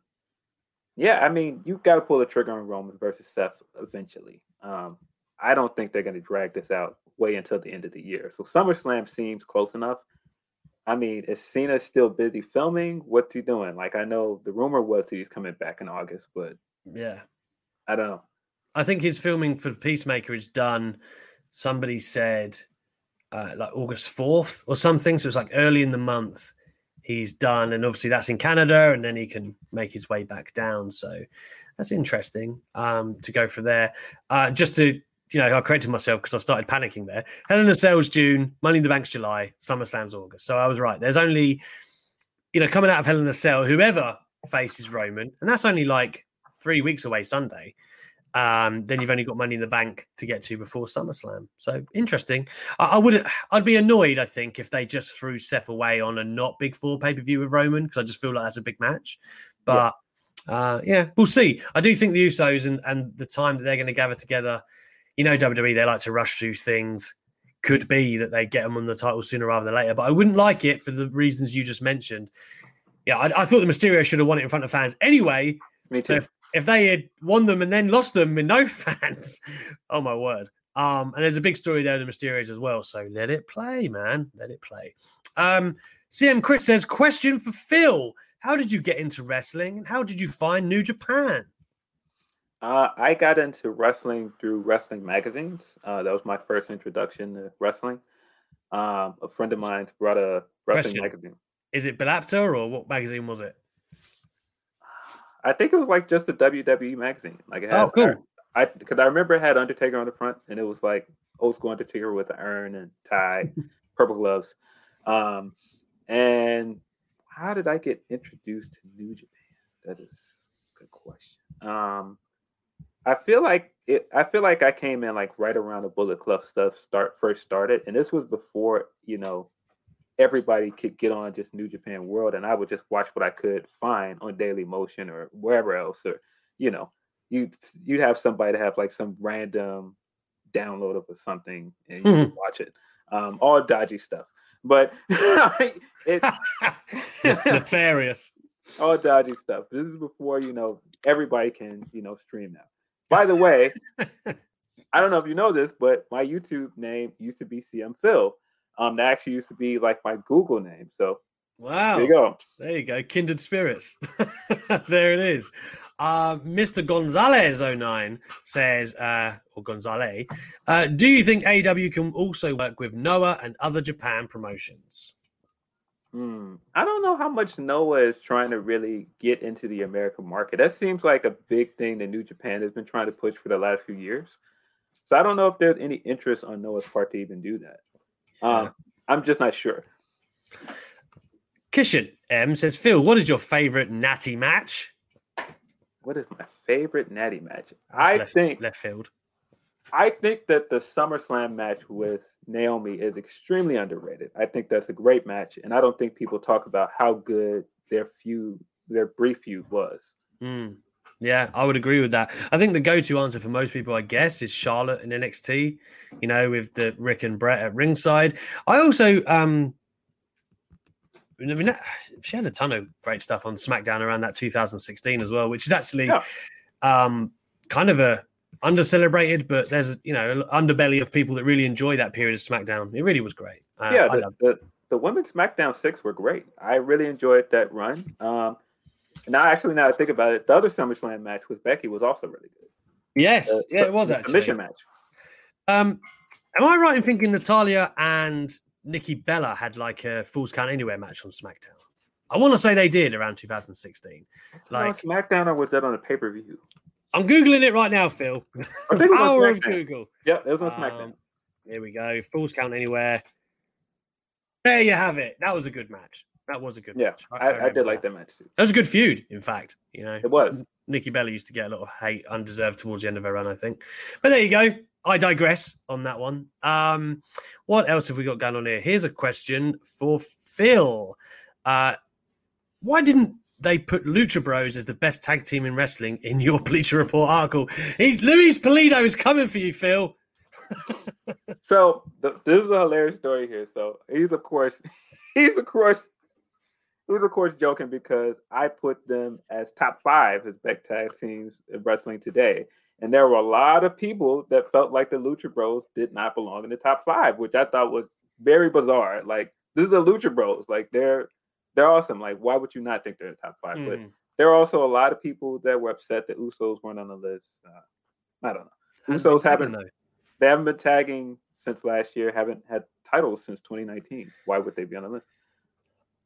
[SPEAKER 2] yeah, I mean, you've got to pull the trigger on Roman versus Seth eventually. Um, I don't think they're going to drag this out way until the end of the year. So SummerSlam seems close enough. I mean, is Cena still busy filming? What's he doing? Like, I know the rumor was he's coming back in August, but
[SPEAKER 1] yeah,
[SPEAKER 2] I don't know.
[SPEAKER 1] I think his filming for Peacemaker is done. Somebody said uh, like August 4th or something. So it's like early in the month he's done. And obviously that's in Canada, and then he can make his way back down. So that's interesting um, to go for there. Uh, just to, you know, I corrected myself because I started panicking there. Hell in a Cell's June, Money in the Bank's July, SummerSlam's August. So I was right. There's only, you know, coming out of Hell in a Cell, whoever faces Roman, and that's only like three weeks away Sunday um, then you've only got money in the bank to get to before SummerSlam. So interesting. I, I would I'd be annoyed, I think, if they just threw Seth away on a not big four pay per view with Roman because I just feel like that's a big match. But yeah. Uh, yeah, we'll see. I do think the Usos and, and the time that they're going to gather together, you know, WWE they like to rush through things. Could be that they get them on the title sooner rather than later, but I wouldn't like it for the reasons you just mentioned. Yeah, I, I thought the Mysterio should have won it in front of fans anyway.
[SPEAKER 2] Me too. So
[SPEAKER 1] if, if they had won them and then lost them with no fans, oh my word. Um, and there's a big story there, in the Mysterios as well. So let it play, man. Let it play. Um, CM Chris says, question for Phil. How did you get into wrestling and how did you find New Japan?
[SPEAKER 2] Uh, I got into wrestling through wrestling magazines. Uh, that was my first introduction to wrestling. Um, a friend of mine brought a wrestling Question. magazine.
[SPEAKER 1] Is it Belapta or what magazine was it?
[SPEAKER 2] I think it was like just a WWE magazine. Like it had,
[SPEAKER 1] oh, cool.
[SPEAKER 2] I because I, I, remember it had Undertaker on the front, and it was like old school Undertaker with an urn and tie, purple gloves. Um, and how did I get introduced to New Japan? That is a good question. Um, I feel like it. I feel like I came in like right around the Bullet Club stuff start first started, and this was before you know everybody could get on just New Japan World, and I would just watch what I could find on Daily Motion or wherever else, or you know, you you'd have somebody to have like some random download of something, and you mm-hmm. watch it. Um, all dodgy stuff, but it's
[SPEAKER 1] nefarious.
[SPEAKER 2] All dodgy stuff. This is before you know everybody can you know stream now. By the way, I don't know if you know this, but my YouTube name used to be CM Phil. Um, that actually used to be like my Google name. So
[SPEAKER 1] wow,
[SPEAKER 2] there you go.
[SPEAKER 1] There you go, kindred spirits. there it is. Uh, Mr. Gonzalez 09 says, uh, or Gonzalez, uh, do you think AW can also work with Noah and other Japan promotions?
[SPEAKER 2] Hmm. I don't know how much Noah is trying to really get into the American market. That seems like a big thing that New Japan has been trying to push for the last few years. So I don't know if there's any interest on Noah's part to even do that. Um, I'm just not sure.
[SPEAKER 1] Kishan M says, Phil, what is your favorite natty match?
[SPEAKER 2] What is my favorite natty match? That's I
[SPEAKER 1] left,
[SPEAKER 2] think
[SPEAKER 1] left field.
[SPEAKER 2] I think that the SummerSlam match with Naomi is extremely underrated. I think that's a great match, and I don't think people talk about how good their feud, their brief feud was.
[SPEAKER 1] Mm. Yeah, I would agree with that. I think the go-to answer for most people, I guess, is Charlotte in NXT. You know, with the Rick and Bret at ringside. I also, um, I mean, she had a ton of great stuff on SmackDown around that 2016 as well, which is actually yeah. um, kind of a under celebrated, but there's you know underbelly of people that really enjoy that period of SmackDown. It really was great.
[SPEAKER 2] Uh, yeah, the, the, the women's SmackDown six were great. I really enjoyed that run. Um, now, actually, now I think about it, the other SummerSlam match with Becky was also really good.
[SPEAKER 1] Yes, uh, yeah, it was actually
[SPEAKER 2] submission match.
[SPEAKER 1] Um, am I right in thinking Natalya and Nikki Bella had like a Falls Count Anywhere match on SmackDown? I want to say they did around 2016. Like
[SPEAKER 2] SmackDown, or was that on a pay per view?
[SPEAKER 1] I'm googling it right now, Phil.
[SPEAKER 2] Power of Google. Yep, it was on SmackDown. Um,
[SPEAKER 1] here we go. Falls Count Anywhere. There you have it. That was a good match. That was a good
[SPEAKER 2] yeah,
[SPEAKER 1] match.
[SPEAKER 2] I, I, I did like that match too.
[SPEAKER 1] That was a good feud, in fact. You know,
[SPEAKER 2] it was.
[SPEAKER 1] Nikki Bella used to get a lot of hate, undeserved towards the end of her run, I think. But there you go. I digress on that one. Um, what else have we got going on here? Here's a question for Phil. Uh, why didn't they put Lucha Bros as the best tag team in wrestling in your Bleacher Report article? He's Luis Pulido is coming for you, Phil.
[SPEAKER 2] so the, this is a hilarious story here. So he's of course he's of course he was of course joking because I put them as top five as best tag teams in wrestling today. And there were a lot of people that felt like the Lucha Bros did not belong in the top five, which I thought was very bizarre. Like this is the Lucha Bros. Like they're they're awesome. Like why would you not think they're in the top five? Mm. But there are also a lot of people that were upset that Usos weren't on the list. Uh, I don't know. Usos haven't they haven't been tagging since last year. Haven't had titles since 2019. Why would they be on the list?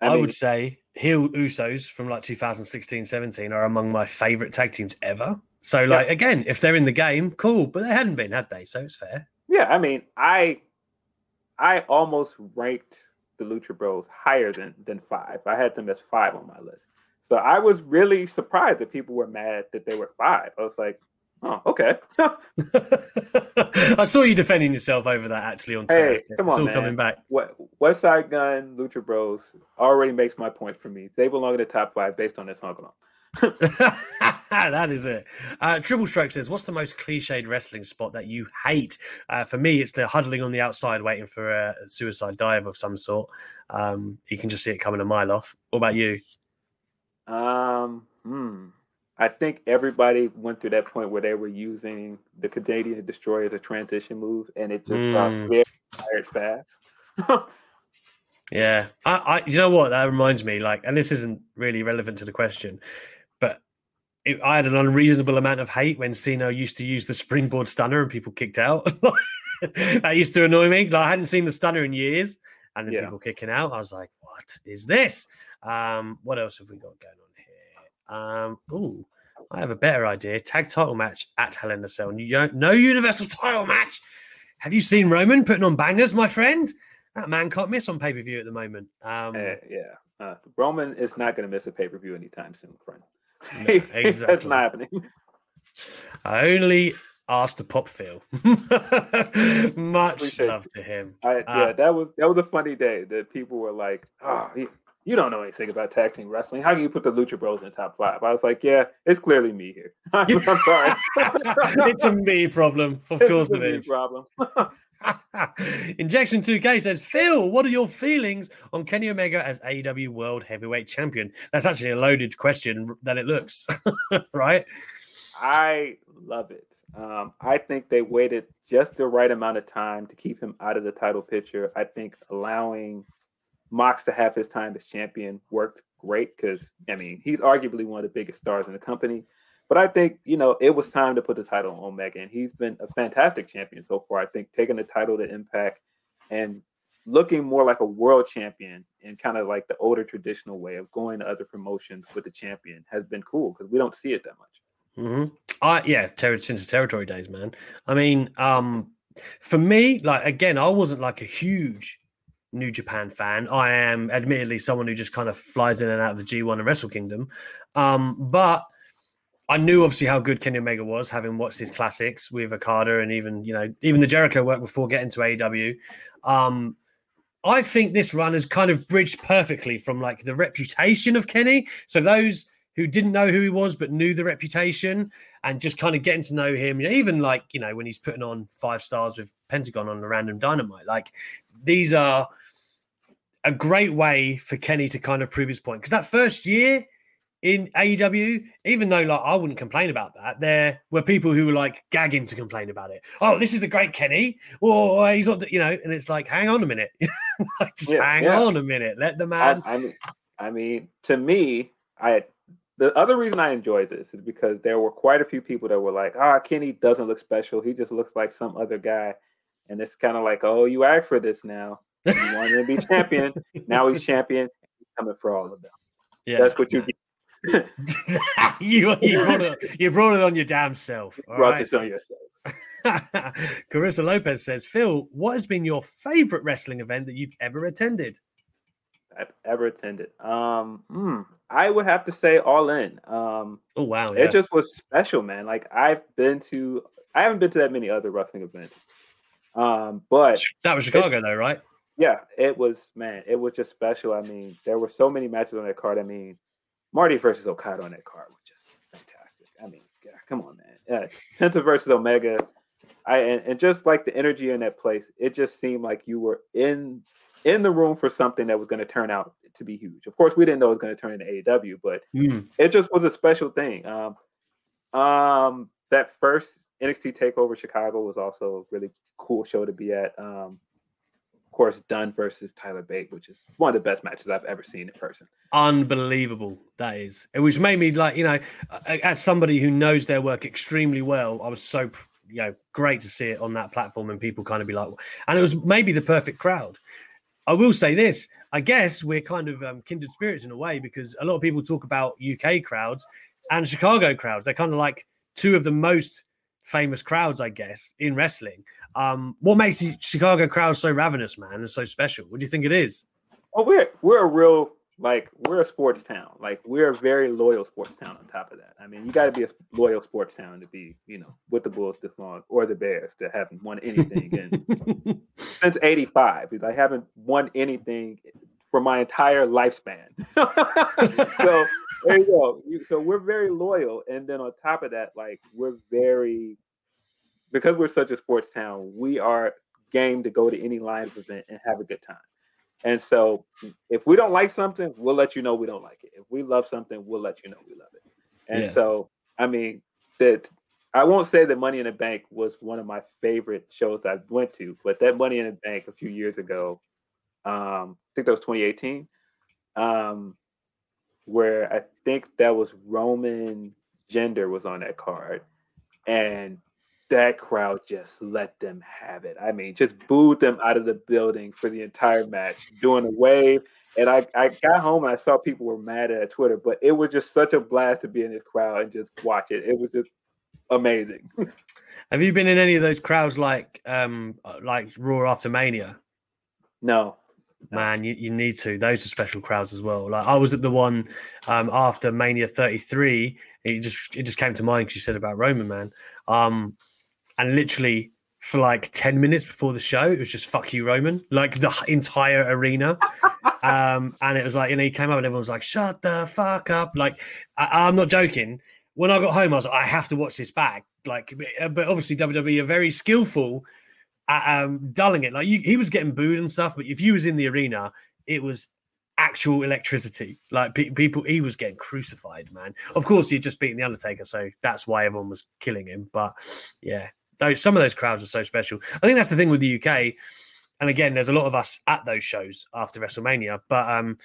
[SPEAKER 1] I, I would say Heel Usos from like 2016 17 are among my favorite tag teams ever. So, like, yeah. again, if they're in the game, cool, but they hadn't been, had they? So it's fair.
[SPEAKER 2] Yeah, I mean, I I almost ranked the Lucha Bros higher than than five. I had them as five on my list. So I was really surprised that people were mad that they were five. I was like, Oh, okay.
[SPEAKER 1] I saw you defending yourself over that actually on Twitter.
[SPEAKER 2] Hey, come on,
[SPEAKER 1] it's
[SPEAKER 2] man.
[SPEAKER 1] coming back.
[SPEAKER 2] What Westside Gunn, Lucha Bros already makes my point for me. They belong in the top five based on this song alone.
[SPEAKER 1] that is it. Uh, Triple Stroke says, "What's the most cliched wrestling spot that you hate?" Uh, for me, it's the huddling on the outside, waiting for a suicide dive of some sort. Um, you can just see it coming a mile off. What about you?
[SPEAKER 2] Um, hmm. I think everybody went through that point where they were using the Canadian destroyer as a transition move, and it just mm. got very tired fast.
[SPEAKER 1] yeah, I, I, you know what that reminds me, like, and this isn't really relevant to the question, but it, I had an unreasonable amount of hate when Cena used to use the springboard stunner and people kicked out. that used to annoy me. Like, I hadn't seen the stunner in years, and then yeah. people kicking out. I was like, "What is this?" Um, what else have we got going on? Um, ooh, I have a better idea. Tag title match at Hell in a Cell. No Universal title match. Have you seen Roman putting on bangers, my friend? That man can't miss on pay per view at the moment. Um,
[SPEAKER 2] uh, yeah, uh, Roman is not going to miss a pay per view anytime soon, friend.
[SPEAKER 1] No, exactly.
[SPEAKER 2] That's not happening.
[SPEAKER 1] I only asked to pop Phil. Much
[SPEAKER 2] Appreciate
[SPEAKER 1] love to him.
[SPEAKER 2] I,
[SPEAKER 1] Uh,
[SPEAKER 2] yeah, that was that was a funny day that people were like, "Oh, you, you don't know anything about tag team wrestling. How can you put the Lucha Bros in the top five? I was like, "Yeah, it's clearly me here. I'm, I'm sorry.
[SPEAKER 1] it's a me problem. Of
[SPEAKER 2] This
[SPEAKER 1] course it is.
[SPEAKER 2] problem.
[SPEAKER 1] Injection 2K says, Phil, what are your feelings on Kenny Omega as AEW World Heavyweight Champion? That's actually a loaded question than it looks, right?
[SPEAKER 2] I love it. Um, I think they waited just the right amount of time to keep him out of the title picture. I think allowing Mox to have his time as champion worked great because I mean he's arguably one of the biggest stars in the company. But I think you know it was time to put the title on Omega, and he's been a fantastic champion so far. I think taking the title to Impact and looking more like a world champion in kind of like the older traditional way of going to other promotions with the champion has been cool because we don't see it that much.
[SPEAKER 1] hmm I yeah, ter- since the territory days, man. I mean, um, for me, like again, I wasn't like a huge New Japan fan. I am admittedly someone who just kind of flies in and out of the G1 and Wrestle Kingdom. Um, but I knew obviously how good Kenny Omega was, having watched his classics with Okada and even you know even the Jericho work before getting to AEW. Um, I think this run has kind of bridged perfectly from like the reputation of Kenny. So those who didn't know who he was but knew the reputation and just kind of getting to know him, you know, even like you know when he's putting on five stars with Pentagon on the random dynamite, like these are a great way for Kenny to kind of prove his point because that first year in AEW, even though like I wouldn't complain about that, there were people who were like gagging to complain about it. Oh, this is the great Kenny. Oh, he's not, you know, and it's like, hang on a minute, like, just
[SPEAKER 2] Yeah,
[SPEAKER 1] hang
[SPEAKER 2] yeah.
[SPEAKER 1] on a minute, let the man.
[SPEAKER 2] I, I mean, I mean, to me, I the other reason I enjoyed this is because there were quite a few people that were like, "Ah, Kenny doesn't look special. He just looks like some other guy." And it's kind of like, "Oh, you asked for this now. You wanted to be champion. Now he's champion. He's coming for all of them.
[SPEAKER 1] yeah,
[SPEAKER 2] That's what you get.
[SPEAKER 1] you you brought it, you brought it on your damn self. all
[SPEAKER 2] brought
[SPEAKER 1] right?
[SPEAKER 2] this on yourself."
[SPEAKER 1] Carissa Lopez says, Phil, what has been your favorite wrestling event that you've ever attended?
[SPEAKER 2] I've ever attended. Um, hmm, I would have to say All In. Um,
[SPEAKER 1] Oh wow, yeah.
[SPEAKER 2] it just was special, man. Like I've been to, I haven't been to that many other wrestling events. Um, but
[SPEAKER 1] that was Chicago though, right?
[SPEAKER 2] Yeah, it was man, it was just special. I mean, there were so many matches on that card. I mean, Marty versus Okada on that card was just fantastic. I mean, come on, man. Yeah, Penta versus Omega. I and, and just like the energy in that place, it just seemed like you were in in the room for something that was going to turn out to be huge. Of course, we didn't know it was going to turn into AEW, but
[SPEAKER 1] Mm.
[SPEAKER 2] it just was a special thing. Um, um, that first NXT Takeover Chicago was also a really cool show to be at. Um, of course, Dunne versus Tyler Bate, which is one of the best matches I've ever seen in person.
[SPEAKER 1] Unbelievable that is, which made me like you know, as somebody who knows their work extremely well, I was so you know great to see it on that platform and people kind of be like, and it was maybe the perfect crowd. I will say this, I guess we're kind of um, kindred spirits in a way because a lot of people talk about UK crowds and Chicago crowds. They're kind of like two of the most famous crowds, I guess, in wrestling. Um, what makes the Chicago crowd so ravenous, man, and so special? What do you think it is?
[SPEAKER 2] Oh, we're we're a real like we're a sports town. Like we're a very loyal sports town. On top of that, I mean, you got to be a loyal sports town to be, you know, with the Bulls this long or the Bears that haven't won anything in since '85. I haven't won anything for my entire lifespan. so there you go. So we're very loyal, and then on top of that, like we're very because we're such a sports town. We are game to go to any Lions event and have a good time. And so, if we don't like something, we'll let you know we don't like it. If we love something, we'll let you know we love it. And
[SPEAKER 1] Yeah.
[SPEAKER 2] so, I mean, that I won't say that Money in the Bank was one of my favorite shows I went to, but that Money in the Bank a few years ago, um, I think that was 2018, um, where I think that was Roman Jinder was on that card, and that crowd just let them have it. I mean, just booed them out of the building for the entire match, doing a wave. And I, I got home and I saw people were mad at Twitter, but it was just such a blast to be in this crowd and just watch it. It was just amazing.
[SPEAKER 1] Have you been in any of those crowds like um uh, like Raw after Mania?
[SPEAKER 2] no,
[SPEAKER 1] Man, you, you need to. Those are special crowds as well. Like I was at the one um after Mania 33. It just it just came to mind because you said about Roman man. Um and literally for like 10 minutes before the show it was just fuck you roman like the entire arena um and it was like you know he came up and everyone was like shut the fuck up like I, i'm not joking when i got home i was like i have to watch this back like but obviously wwe are very skillful um dulling it like you, he was getting booed and stuff but if you was in the arena it was actual electricity like pe- people he was getting crucified man of course he'd just beaten the undertaker so that's why everyone was killing him but yeah those some of those crowds are so special. I think that's the thing with the UK. And again, there's a lot of us at those shows after WrestleMania, but um,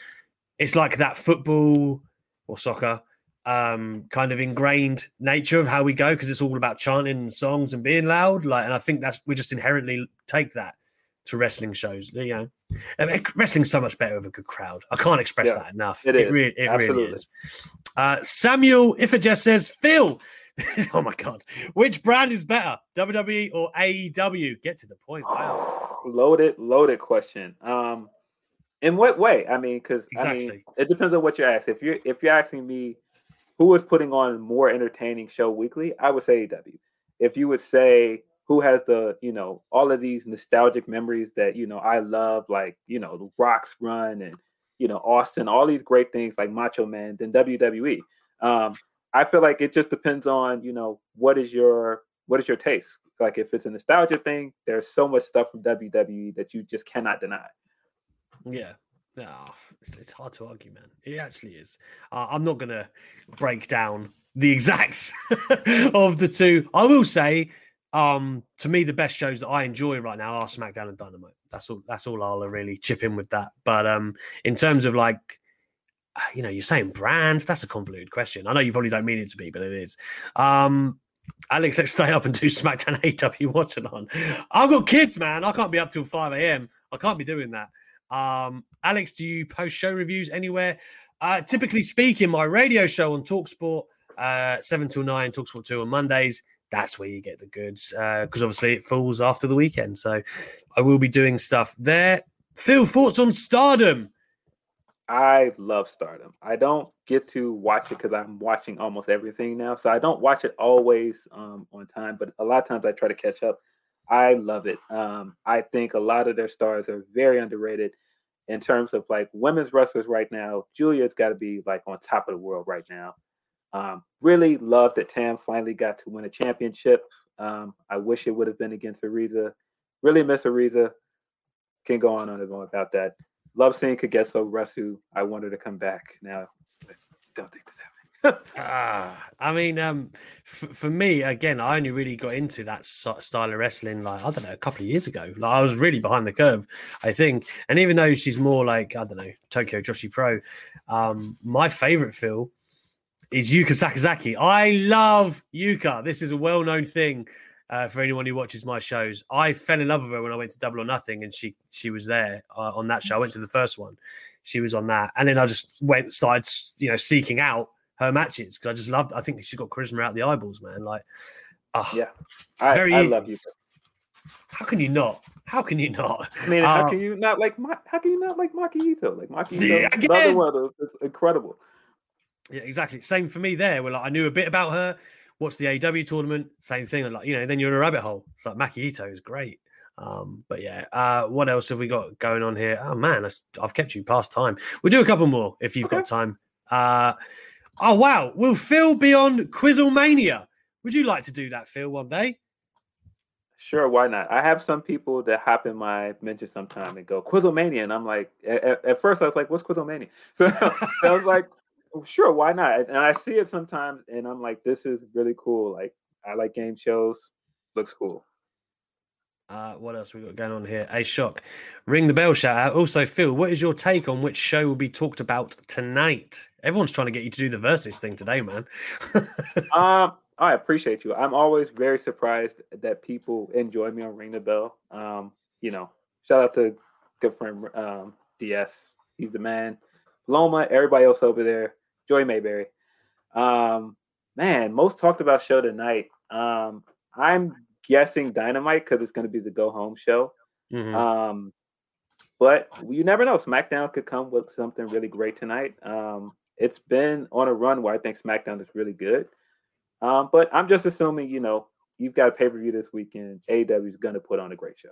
[SPEAKER 1] it's like that football or soccer um, kind of ingrained nature of how we go because it's all about chanting and songs and being loud. Like, and I think that's we just inherently take that to wrestling shows. You know, I mean, wrestling's so much better with a good crowd. I can't express yeah, that enough.
[SPEAKER 2] It,
[SPEAKER 1] it
[SPEAKER 2] is.
[SPEAKER 1] really, it Absolutely. really is. Uh, Samuel just says, Phil, oh my god, which brand is better, WWE or AEW? Get to the point. Wow,
[SPEAKER 2] loaded, loaded question. Um, in what way? I mean, because exactly. I mean, it depends on what you're asking. If you're if you're asking me who is putting on more entertaining show weekly, I would say AEW. If you would say who has the you know all of these nostalgic memories that you know I love, like you know the Rock's run and you know Austin, all these great things like Macho Man, then WWE. Um, I feel like it just depends on, you know, what is your what is your taste? Like if it's a nostalgia thing, there's so much stuff from WWE that you just cannot deny.
[SPEAKER 1] Yeah. No, it's, it's hard to argue, man. It actually is. Uh, I'm not gonna break down the exacts of the two. I will say, um, to me, the best shows that I enjoy right now are SmackDown and Dynamite. That's all. That's all I'll really chip in with that. But um, in terms of like you know, you're saying brand. That's a convoluted question. I know you probably don't mean it to be, but it is. Um, Alex, let's stay up and do SmackDown AW watching on. I've got kids, man. I can't be up till 5 a.m. I can't be doing that. Um, Alex, do you post show reviews anywhere? Uh, typically speaking, my radio show on Talksport, uh, 7 till 9, Talksport 2 on Mondays, that's where you get the goods because uh, obviously it falls after the weekend. So I will be doing stuff there. Phil, thoughts on stardom?
[SPEAKER 2] I love Stardom. I don't get to watch it because I'm watching almost everything now, so I don't watch it always um, on time. But a lot of times I try to catch up. I love it. Um, I think a lot of their stars are very underrated in terms of like women's wrestlers right now. Giulia's got to be like on top of the world right now. Um, really love that Tam finally got to win a championship. Um, I wish it would have been against Arisa. Really miss Arisa. Can go on and on about that love seeing Kagetsu wrestle. I want her to come back. Now, I don't think this.
[SPEAKER 1] Ah, I mean, um, f- for me, again, I only really got into that style of wrestling, like I don't know, a couple of years ago. Like I was really behind the curve, I think. And even though she's more like I don't know, Tokyo Joshi Pro, um, my favorite Phil is Yuka Sakazaki. I love Yuka. This is a well-known thing uh, for anyone who watches my shows. I fell in love with her when I went to Double or Nothing, and she she was there uh, on that show. I went to the first one, she was on that, and then I just went started you know seeking out her matches because I just loved. I think she's got charisma out the eyeballs, man. Like,
[SPEAKER 2] oh, yeah, I, very I love you.
[SPEAKER 1] How can you not? How can you not?
[SPEAKER 2] I mean, how uh, can you not like? How can you not like Maki Itoh? Like Maki Itoh, yeah, another one of those. It's incredible.
[SPEAKER 1] Yeah, exactly. Same for me there. Where like I knew a bit about her watch the AW tournament, same thing. Like, you know, then you're in a rabbit hole. It's like Maki Itoh is great. Um, but yeah, uh, what else have we got going on here? Oh man, I've kept you past time. We'll do a couple more if you've okay. got time. Uh, oh wow, will Phil be on Quizzlemania? Would you like to do that, Phil, one day?
[SPEAKER 2] Sure, why not? I have some people that hop in my mention sometime and go Quizzlemania, and I'm like, at, at first I was like, "What's Quizzlemania?" So, I was like, sure, why not? And I see it sometimes, and I'm like, this is really cool. Like, I like game shows. Looks cool.
[SPEAKER 1] Uh, what else we got going on here? A shock. Ring the bell shout out. Also, Phil, what is your take on which show will be talked about tonight? Everyone's trying to get you to do the versus thing today, man.
[SPEAKER 2] um, I appreciate you. I'm always very surprised that people enjoy me on Ring the Bell. Um, you know, shout out to good friend um, DS. He's the man. Loma, everybody else over there. Joy Mayberry. Um, man, most talked about show tonight. Um, I'm guessing Dynamite because it's going to be the go home show. Mm-hmm. Um, but you never know. SmackDown could come with something really great tonight. Um, it's been on a run where I think SmackDown is really good. Um, but I'm just assuming, you know, you've got a pay per view this weekend. AEW is going to put on a great show.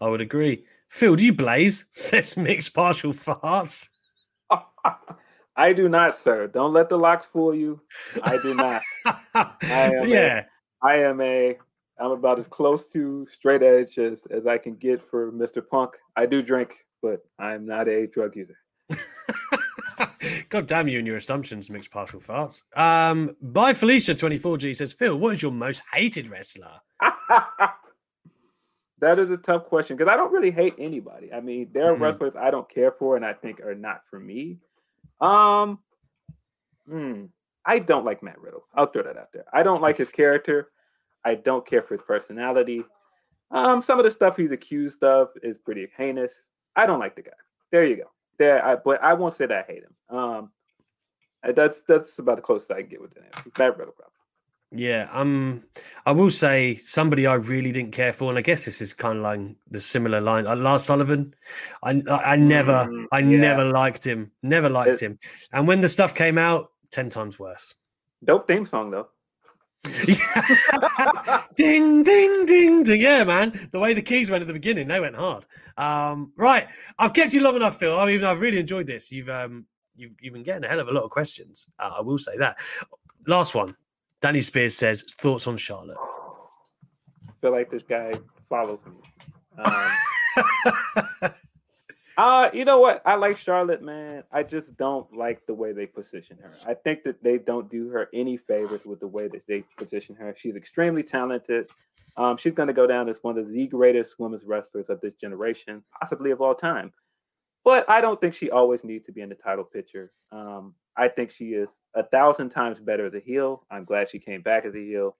[SPEAKER 1] I would agree. Phil, do you blaze? Says mixed partial farts.
[SPEAKER 2] I do not, sir. Don't let the locks fool you. I do not. I am
[SPEAKER 1] yeah.
[SPEAKER 2] A, I am a. I'm about as close to straight edge as, as I can get for Mr. Punk. I do drink, but I'm not a drug user.
[SPEAKER 1] God damn you and your assumptions, mixed partial farts. Um, by Felicia 24G says, Phil, what is your most hated wrestler?
[SPEAKER 2] that is a tough question because I don't really hate anybody. I mean, there are
[SPEAKER 1] Mhm.
[SPEAKER 2] wrestlers I don't care for and I think are not for me. Um, hmm, I don't like Matt Riddle. I'll throw that out there. I don't like his character. I don't care for his personality. Um, some of the stuff he's accused of is pretty heinous. I don't like the guy. There you go. There, I, but I won't say that I hate him. Um, that's that's about the closest I can get with the answer. Riddle, probably.
[SPEAKER 1] Yeah, um, I will say somebody I really didn't care for, and I guess this is kind of like the similar line. Uh, Lars Sullivan, I, I, I never,
[SPEAKER 2] Mm,
[SPEAKER 1] I
[SPEAKER 2] yeah.
[SPEAKER 1] never liked him, never liked him. And when the stuff came out, ten times worse.
[SPEAKER 2] Dope theme song though.
[SPEAKER 1] ding, ding, ding, ding. Yeah, man. The way the keys went at the beginning, they went hard. Um, right. I've kept you long enough, Phil. I mean, I've really enjoyed this. You've um you've, you've been getting a hell of a lot of questions. Uh, I will say that. Last one. Danny Spears says thoughts on Charlotte.
[SPEAKER 2] I feel like this guy follows me. Um, uh, you know what? I like Charlotte, man. I just don't like the way they position her. I think that they don't do her any favors with the way that they position her. She's extremely talented. Um, she's going to go down as one of the greatest women's wrestlers of this generation, possibly of all time. But I don't think she always needs to be in the title picture. Um, I think she is a thousand times better as a heel. I'm glad she came back as a heel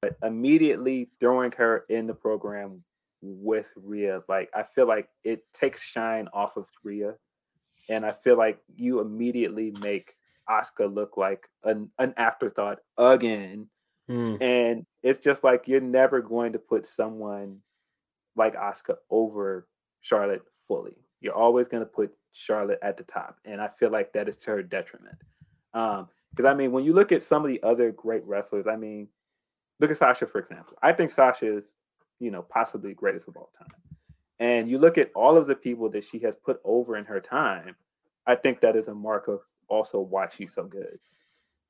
[SPEAKER 2] but immediately throwing her in the program with Rhea, like I feel like it takes shine off of Rhea, and I feel like you immediately make Asuka look like an, an afterthought again,
[SPEAKER 1] Hmm.
[SPEAKER 2] and it's just like you're never going to put someone like Asuka over Charlotte fully. You're always going to put Charlotte at the top, and I feel like that is to her detriment. Um, because I mean, when you look at some of the other great wrestlers, I mean, look at Sasha for example. I think Sasha is, you know, possibly greatest of all time. And you look at all of the people that she has put over in her time, I think that is a mark of also why she's so good.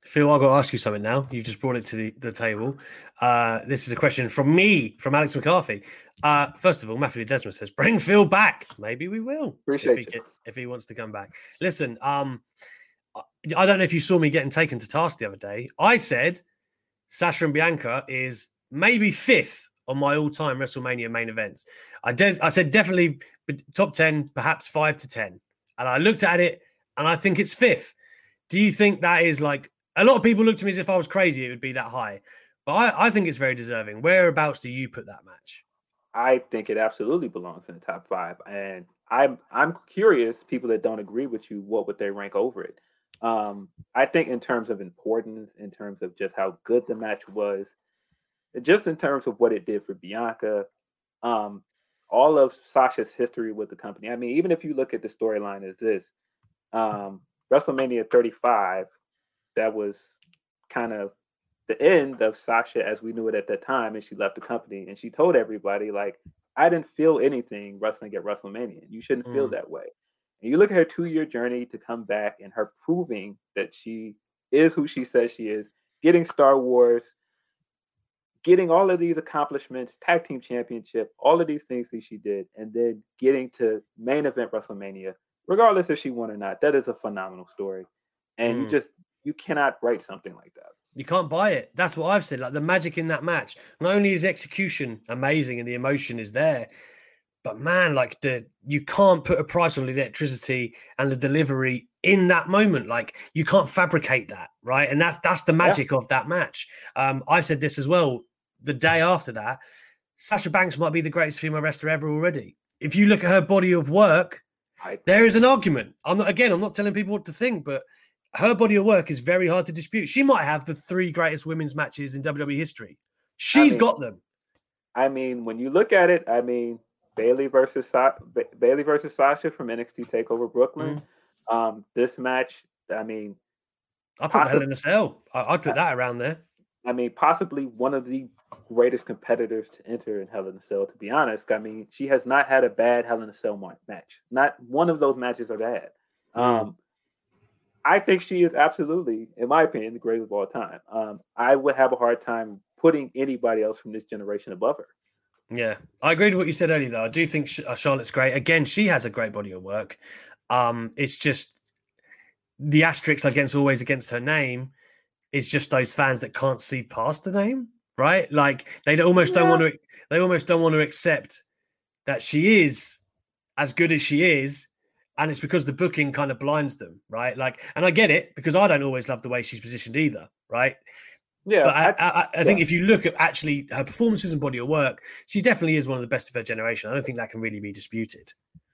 [SPEAKER 1] Phil, I've got to ask you something now. You've just brought it to the, the table. Uh, this is a question from me, from Alex McCarthy. Uh, first of all, Matthew Desmond says, bring Phil back. Maybe we will.
[SPEAKER 2] Appreciate
[SPEAKER 1] if he, get- if he wants to come back. Listen, um, I- I don't know if you saw me getting taken to task the other day. I said Sasha and Bianca is maybe fifth on my all-time WrestleMania main events. I did. I said definitely top ten, perhaps five to ten. And I looked at it, and I think it's fifth. Do you think that is like a lot of people look to me as if I was crazy? It would be that high, but I, I think it's very deserving. Whereabouts do you put that match?
[SPEAKER 2] I think it absolutely belongs in the top five. And I'm I'm curious, people that don't agree with you, what would they rank over it? Um, I think in terms of importance, in terms of just how good the match was, just in terms of what it did for Bianca, um, all of Sasha's history with the company. I mean, even if you look at the storyline as this, um, WrestleMania 35, that was kind of the end of Sasha as we knew it at that time, and she left the company. And she told everybody, like, I didn't feel anything wrestling at WrestleMania. You shouldn't feel
[SPEAKER 1] Mm.
[SPEAKER 2] that way. And you look at her two-year journey to come back and her proving that she is who she says she is, getting Star Wars, getting all of these accomplishments, tag team championship, all of these things that she did, and then getting to main event WrestleMania, regardless if she won or not. That is a phenomenal story. And you
[SPEAKER 1] Mm.
[SPEAKER 2] just you cannot write something like that.
[SPEAKER 1] You can't buy it. That's what I've said. Like the magic in that match. Not only is execution amazing and the emotion is there, but man, like the you can't put a price on the electricity and the delivery in that moment. Like you can't fabricate that, right? And that's that's the magic of that match. Um, I've said this as well. The day after that, Sasha Banks might be the greatest female wrestler ever already. If you look at her body of work,
[SPEAKER 2] I
[SPEAKER 1] there is an argument. I'm not again, I'm not telling people what to think, but her body of work is very hard to dispute. She might have the three greatest women's matches in WWE history. She's
[SPEAKER 2] mean-
[SPEAKER 1] got them.
[SPEAKER 2] I mean, when you look at it, I mean, Bayley versus Sa- ba- Bayley versus Sasha from NXT Takeover Brooklyn.
[SPEAKER 1] Mm.
[SPEAKER 2] Um, this match, I mean,
[SPEAKER 1] I put Hell in a Cell. I, I'd put that around there.
[SPEAKER 2] I mean, possibly one of the greatest competitors to enter in Hell in a Cell. To be honest, I mean, she has not had a bad Hell in a Cell match. Not one of those matches are bad. Mm. Um, I think she is absolutely, in my opinion, the greatest of all time. Um, I would have a hard time putting anybody else from this generation above her.
[SPEAKER 1] Yeah, I agree with what you said earlier. Though I do think uh, Charlotte's great. Again, she has a great body of work. Um, it's just the asterisks against always against her name is just those fans that can't see past the name, right? Like they almost yeah. don't want to. They almost don't want to accept that she is as good as she is and it's because the booking kind of blinds them, right? Like, and I get it because I don't always love the way she's positioned either, right?
[SPEAKER 2] Yeah,
[SPEAKER 1] but I, I, I yeah. think if you look at actually her performances and body of work, she definitely is one of the best of her generation. I don't think that can really be disputed.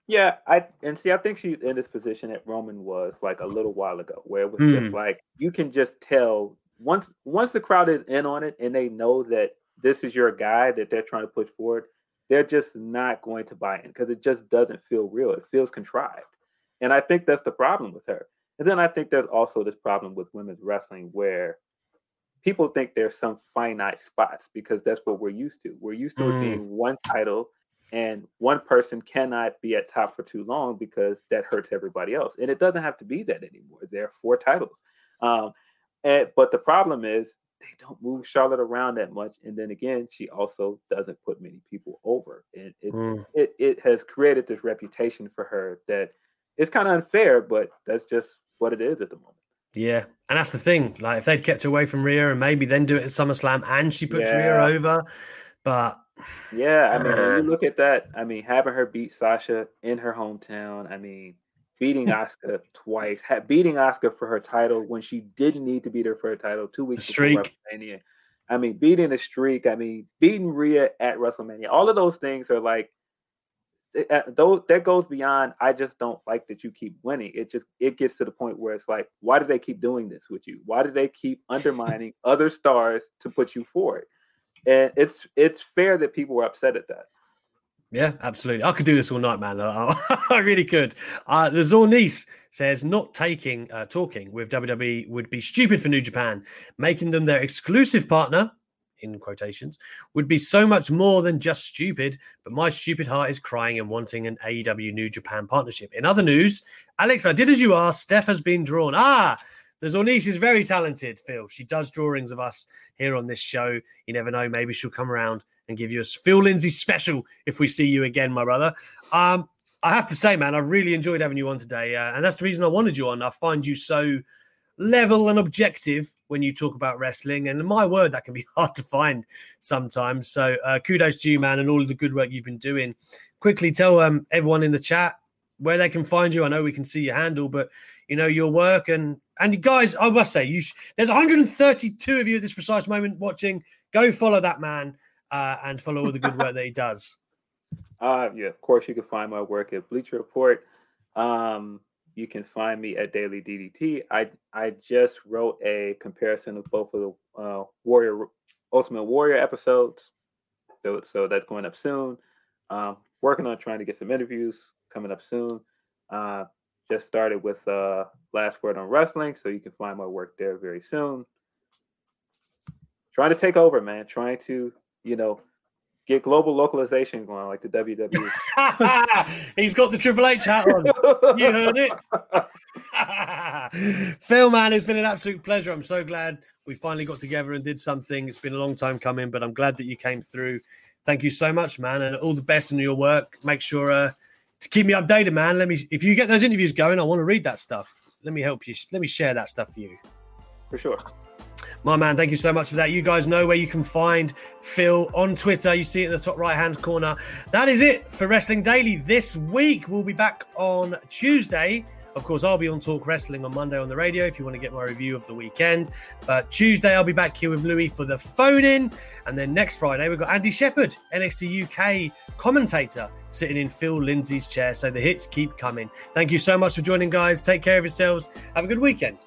[SPEAKER 2] Yeah, I and see, I think she's in this position that Roman was like a little while ago, where it was mm. just hmm. like you can just tell once once the crowd is in on it and they know that this is your guy that they're trying to push forward, they're just not going to buy in because it just doesn't feel real. It feels contrived. And I think that's the problem with her. And then I think there's also this problem with women's wrestling where people think there's some finite spots because that's what we're used to. We're used to mm. it being one title and one person cannot be at top for too long because that hurts everybody else. And it doesn't have to be that anymore. There are four titles. Um, and, but the problem is they don't move Charlotte around that much. And then again, she also doesn't put many people over. And it, mm. it, it has created this reputation for her that – it's kind of unfair, but that's just what it is at the moment.
[SPEAKER 1] Yeah, and that's the thing. Like if they'd kept away from Rhea and maybe then do it at SummerSlam and she puts yeah. Rhea over, but
[SPEAKER 2] yeah, I mean, when you look at that, I mean, having her beat Sasha in her hometown, I mean, beating Asuka twice, ha- beating Asuka for her title when she didn't need to beat her for her title two weeks
[SPEAKER 1] the streak.
[SPEAKER 2] WrestleMania. I mean, beating the streak. I mean, beating Rhea at WrestleMania. All of those things are like uh, those that goes beyond i just don't like that you keep winning it just it gets to the point where it's like why do they keep doing this with you why do they keep undermining other stars to put you forward and it's it's fair that people were upset at that
[SPEAKER 1] yeah, absolutely. I could do this all night, man. I, I really could. Uh, the Zornice says not taking uh, talking with WWE would be stupid for New Japan, making them their exclusive partner in quotations, would be so much more than just stupid, but my stupid heart is crying and wanting an AEW New Japan partnership. In other news, Alex, I did as you asked. Steph has been drawn. Ah, the Zornice is very talented, Phil. She does drawings of us here on this show. You never know. Maybe she'll come around and give you a Phil Lindsay special if we see you again, my brother. Um, I have to say, man, I really enjoyed having you on today. Uh, and that's the reason I wanted you on. I find you so level and objective when you talk about wrestling. And my word, that can be hard to find sometimes. So uh, kudos to you, man, and all the good work you've been doing. Quickly tell um, everyone in the chat where they can find you. I know we can see your handle, but you know your work and and guys, I must say, you sh- there's 132 of you at this precise moment watching. Go follow that man uh, and follow all the good work that he does.
[SPEAKER 2] Uh, yeah, of course, you can find my work at Bleacher Report. Um, you can find me at Daily DDT. I I just wrote a comparison of both of the uh, Warrior Ultimate Warrior episodes, so, so that's going up soon. Um, working on trying to get some interviews coming up soon. Uh, just started with uh, Last Word on Wrestling, so you can find my work there very soon. Trying to take over, man. Trying to you know get global localization going like the WWE.
[SPEAKER 1] He's got the Triple H hat on. you heard it. Phil, man, it's been an absolute pleasure. I'm so glad we finally got together and did something. It's been a long time coming, but I'm glad that you came through. Thank you so much, man, and all the best in your work. Make sure uh, to keep me updated, man. Let me if you get those interviews going, I want to read that stuff. Let me help you. Let me share that stuff for you.
[SPEAKER 2] For sure.
[SPEAKER 1] My man, thank you so much for that. You guys know where you can find Phil on Twitter. You see it in the top right hand corner. That is it for Wrestling Daily this week. We'll be back on Tuesday. Of course, I'll be on Talk Wrestling on Monday on the radio if you want to get my review of the weekend. But Tuesday, I'll be back here with Louis for the phone in. And then next Friday, we've got Andy Shepherd, NXT UK commentator, sitting in Phil Lindsay's chair. So the hits keep coming. Thank you so much for joining, guys. Take care of yourselves. Have a good weekend.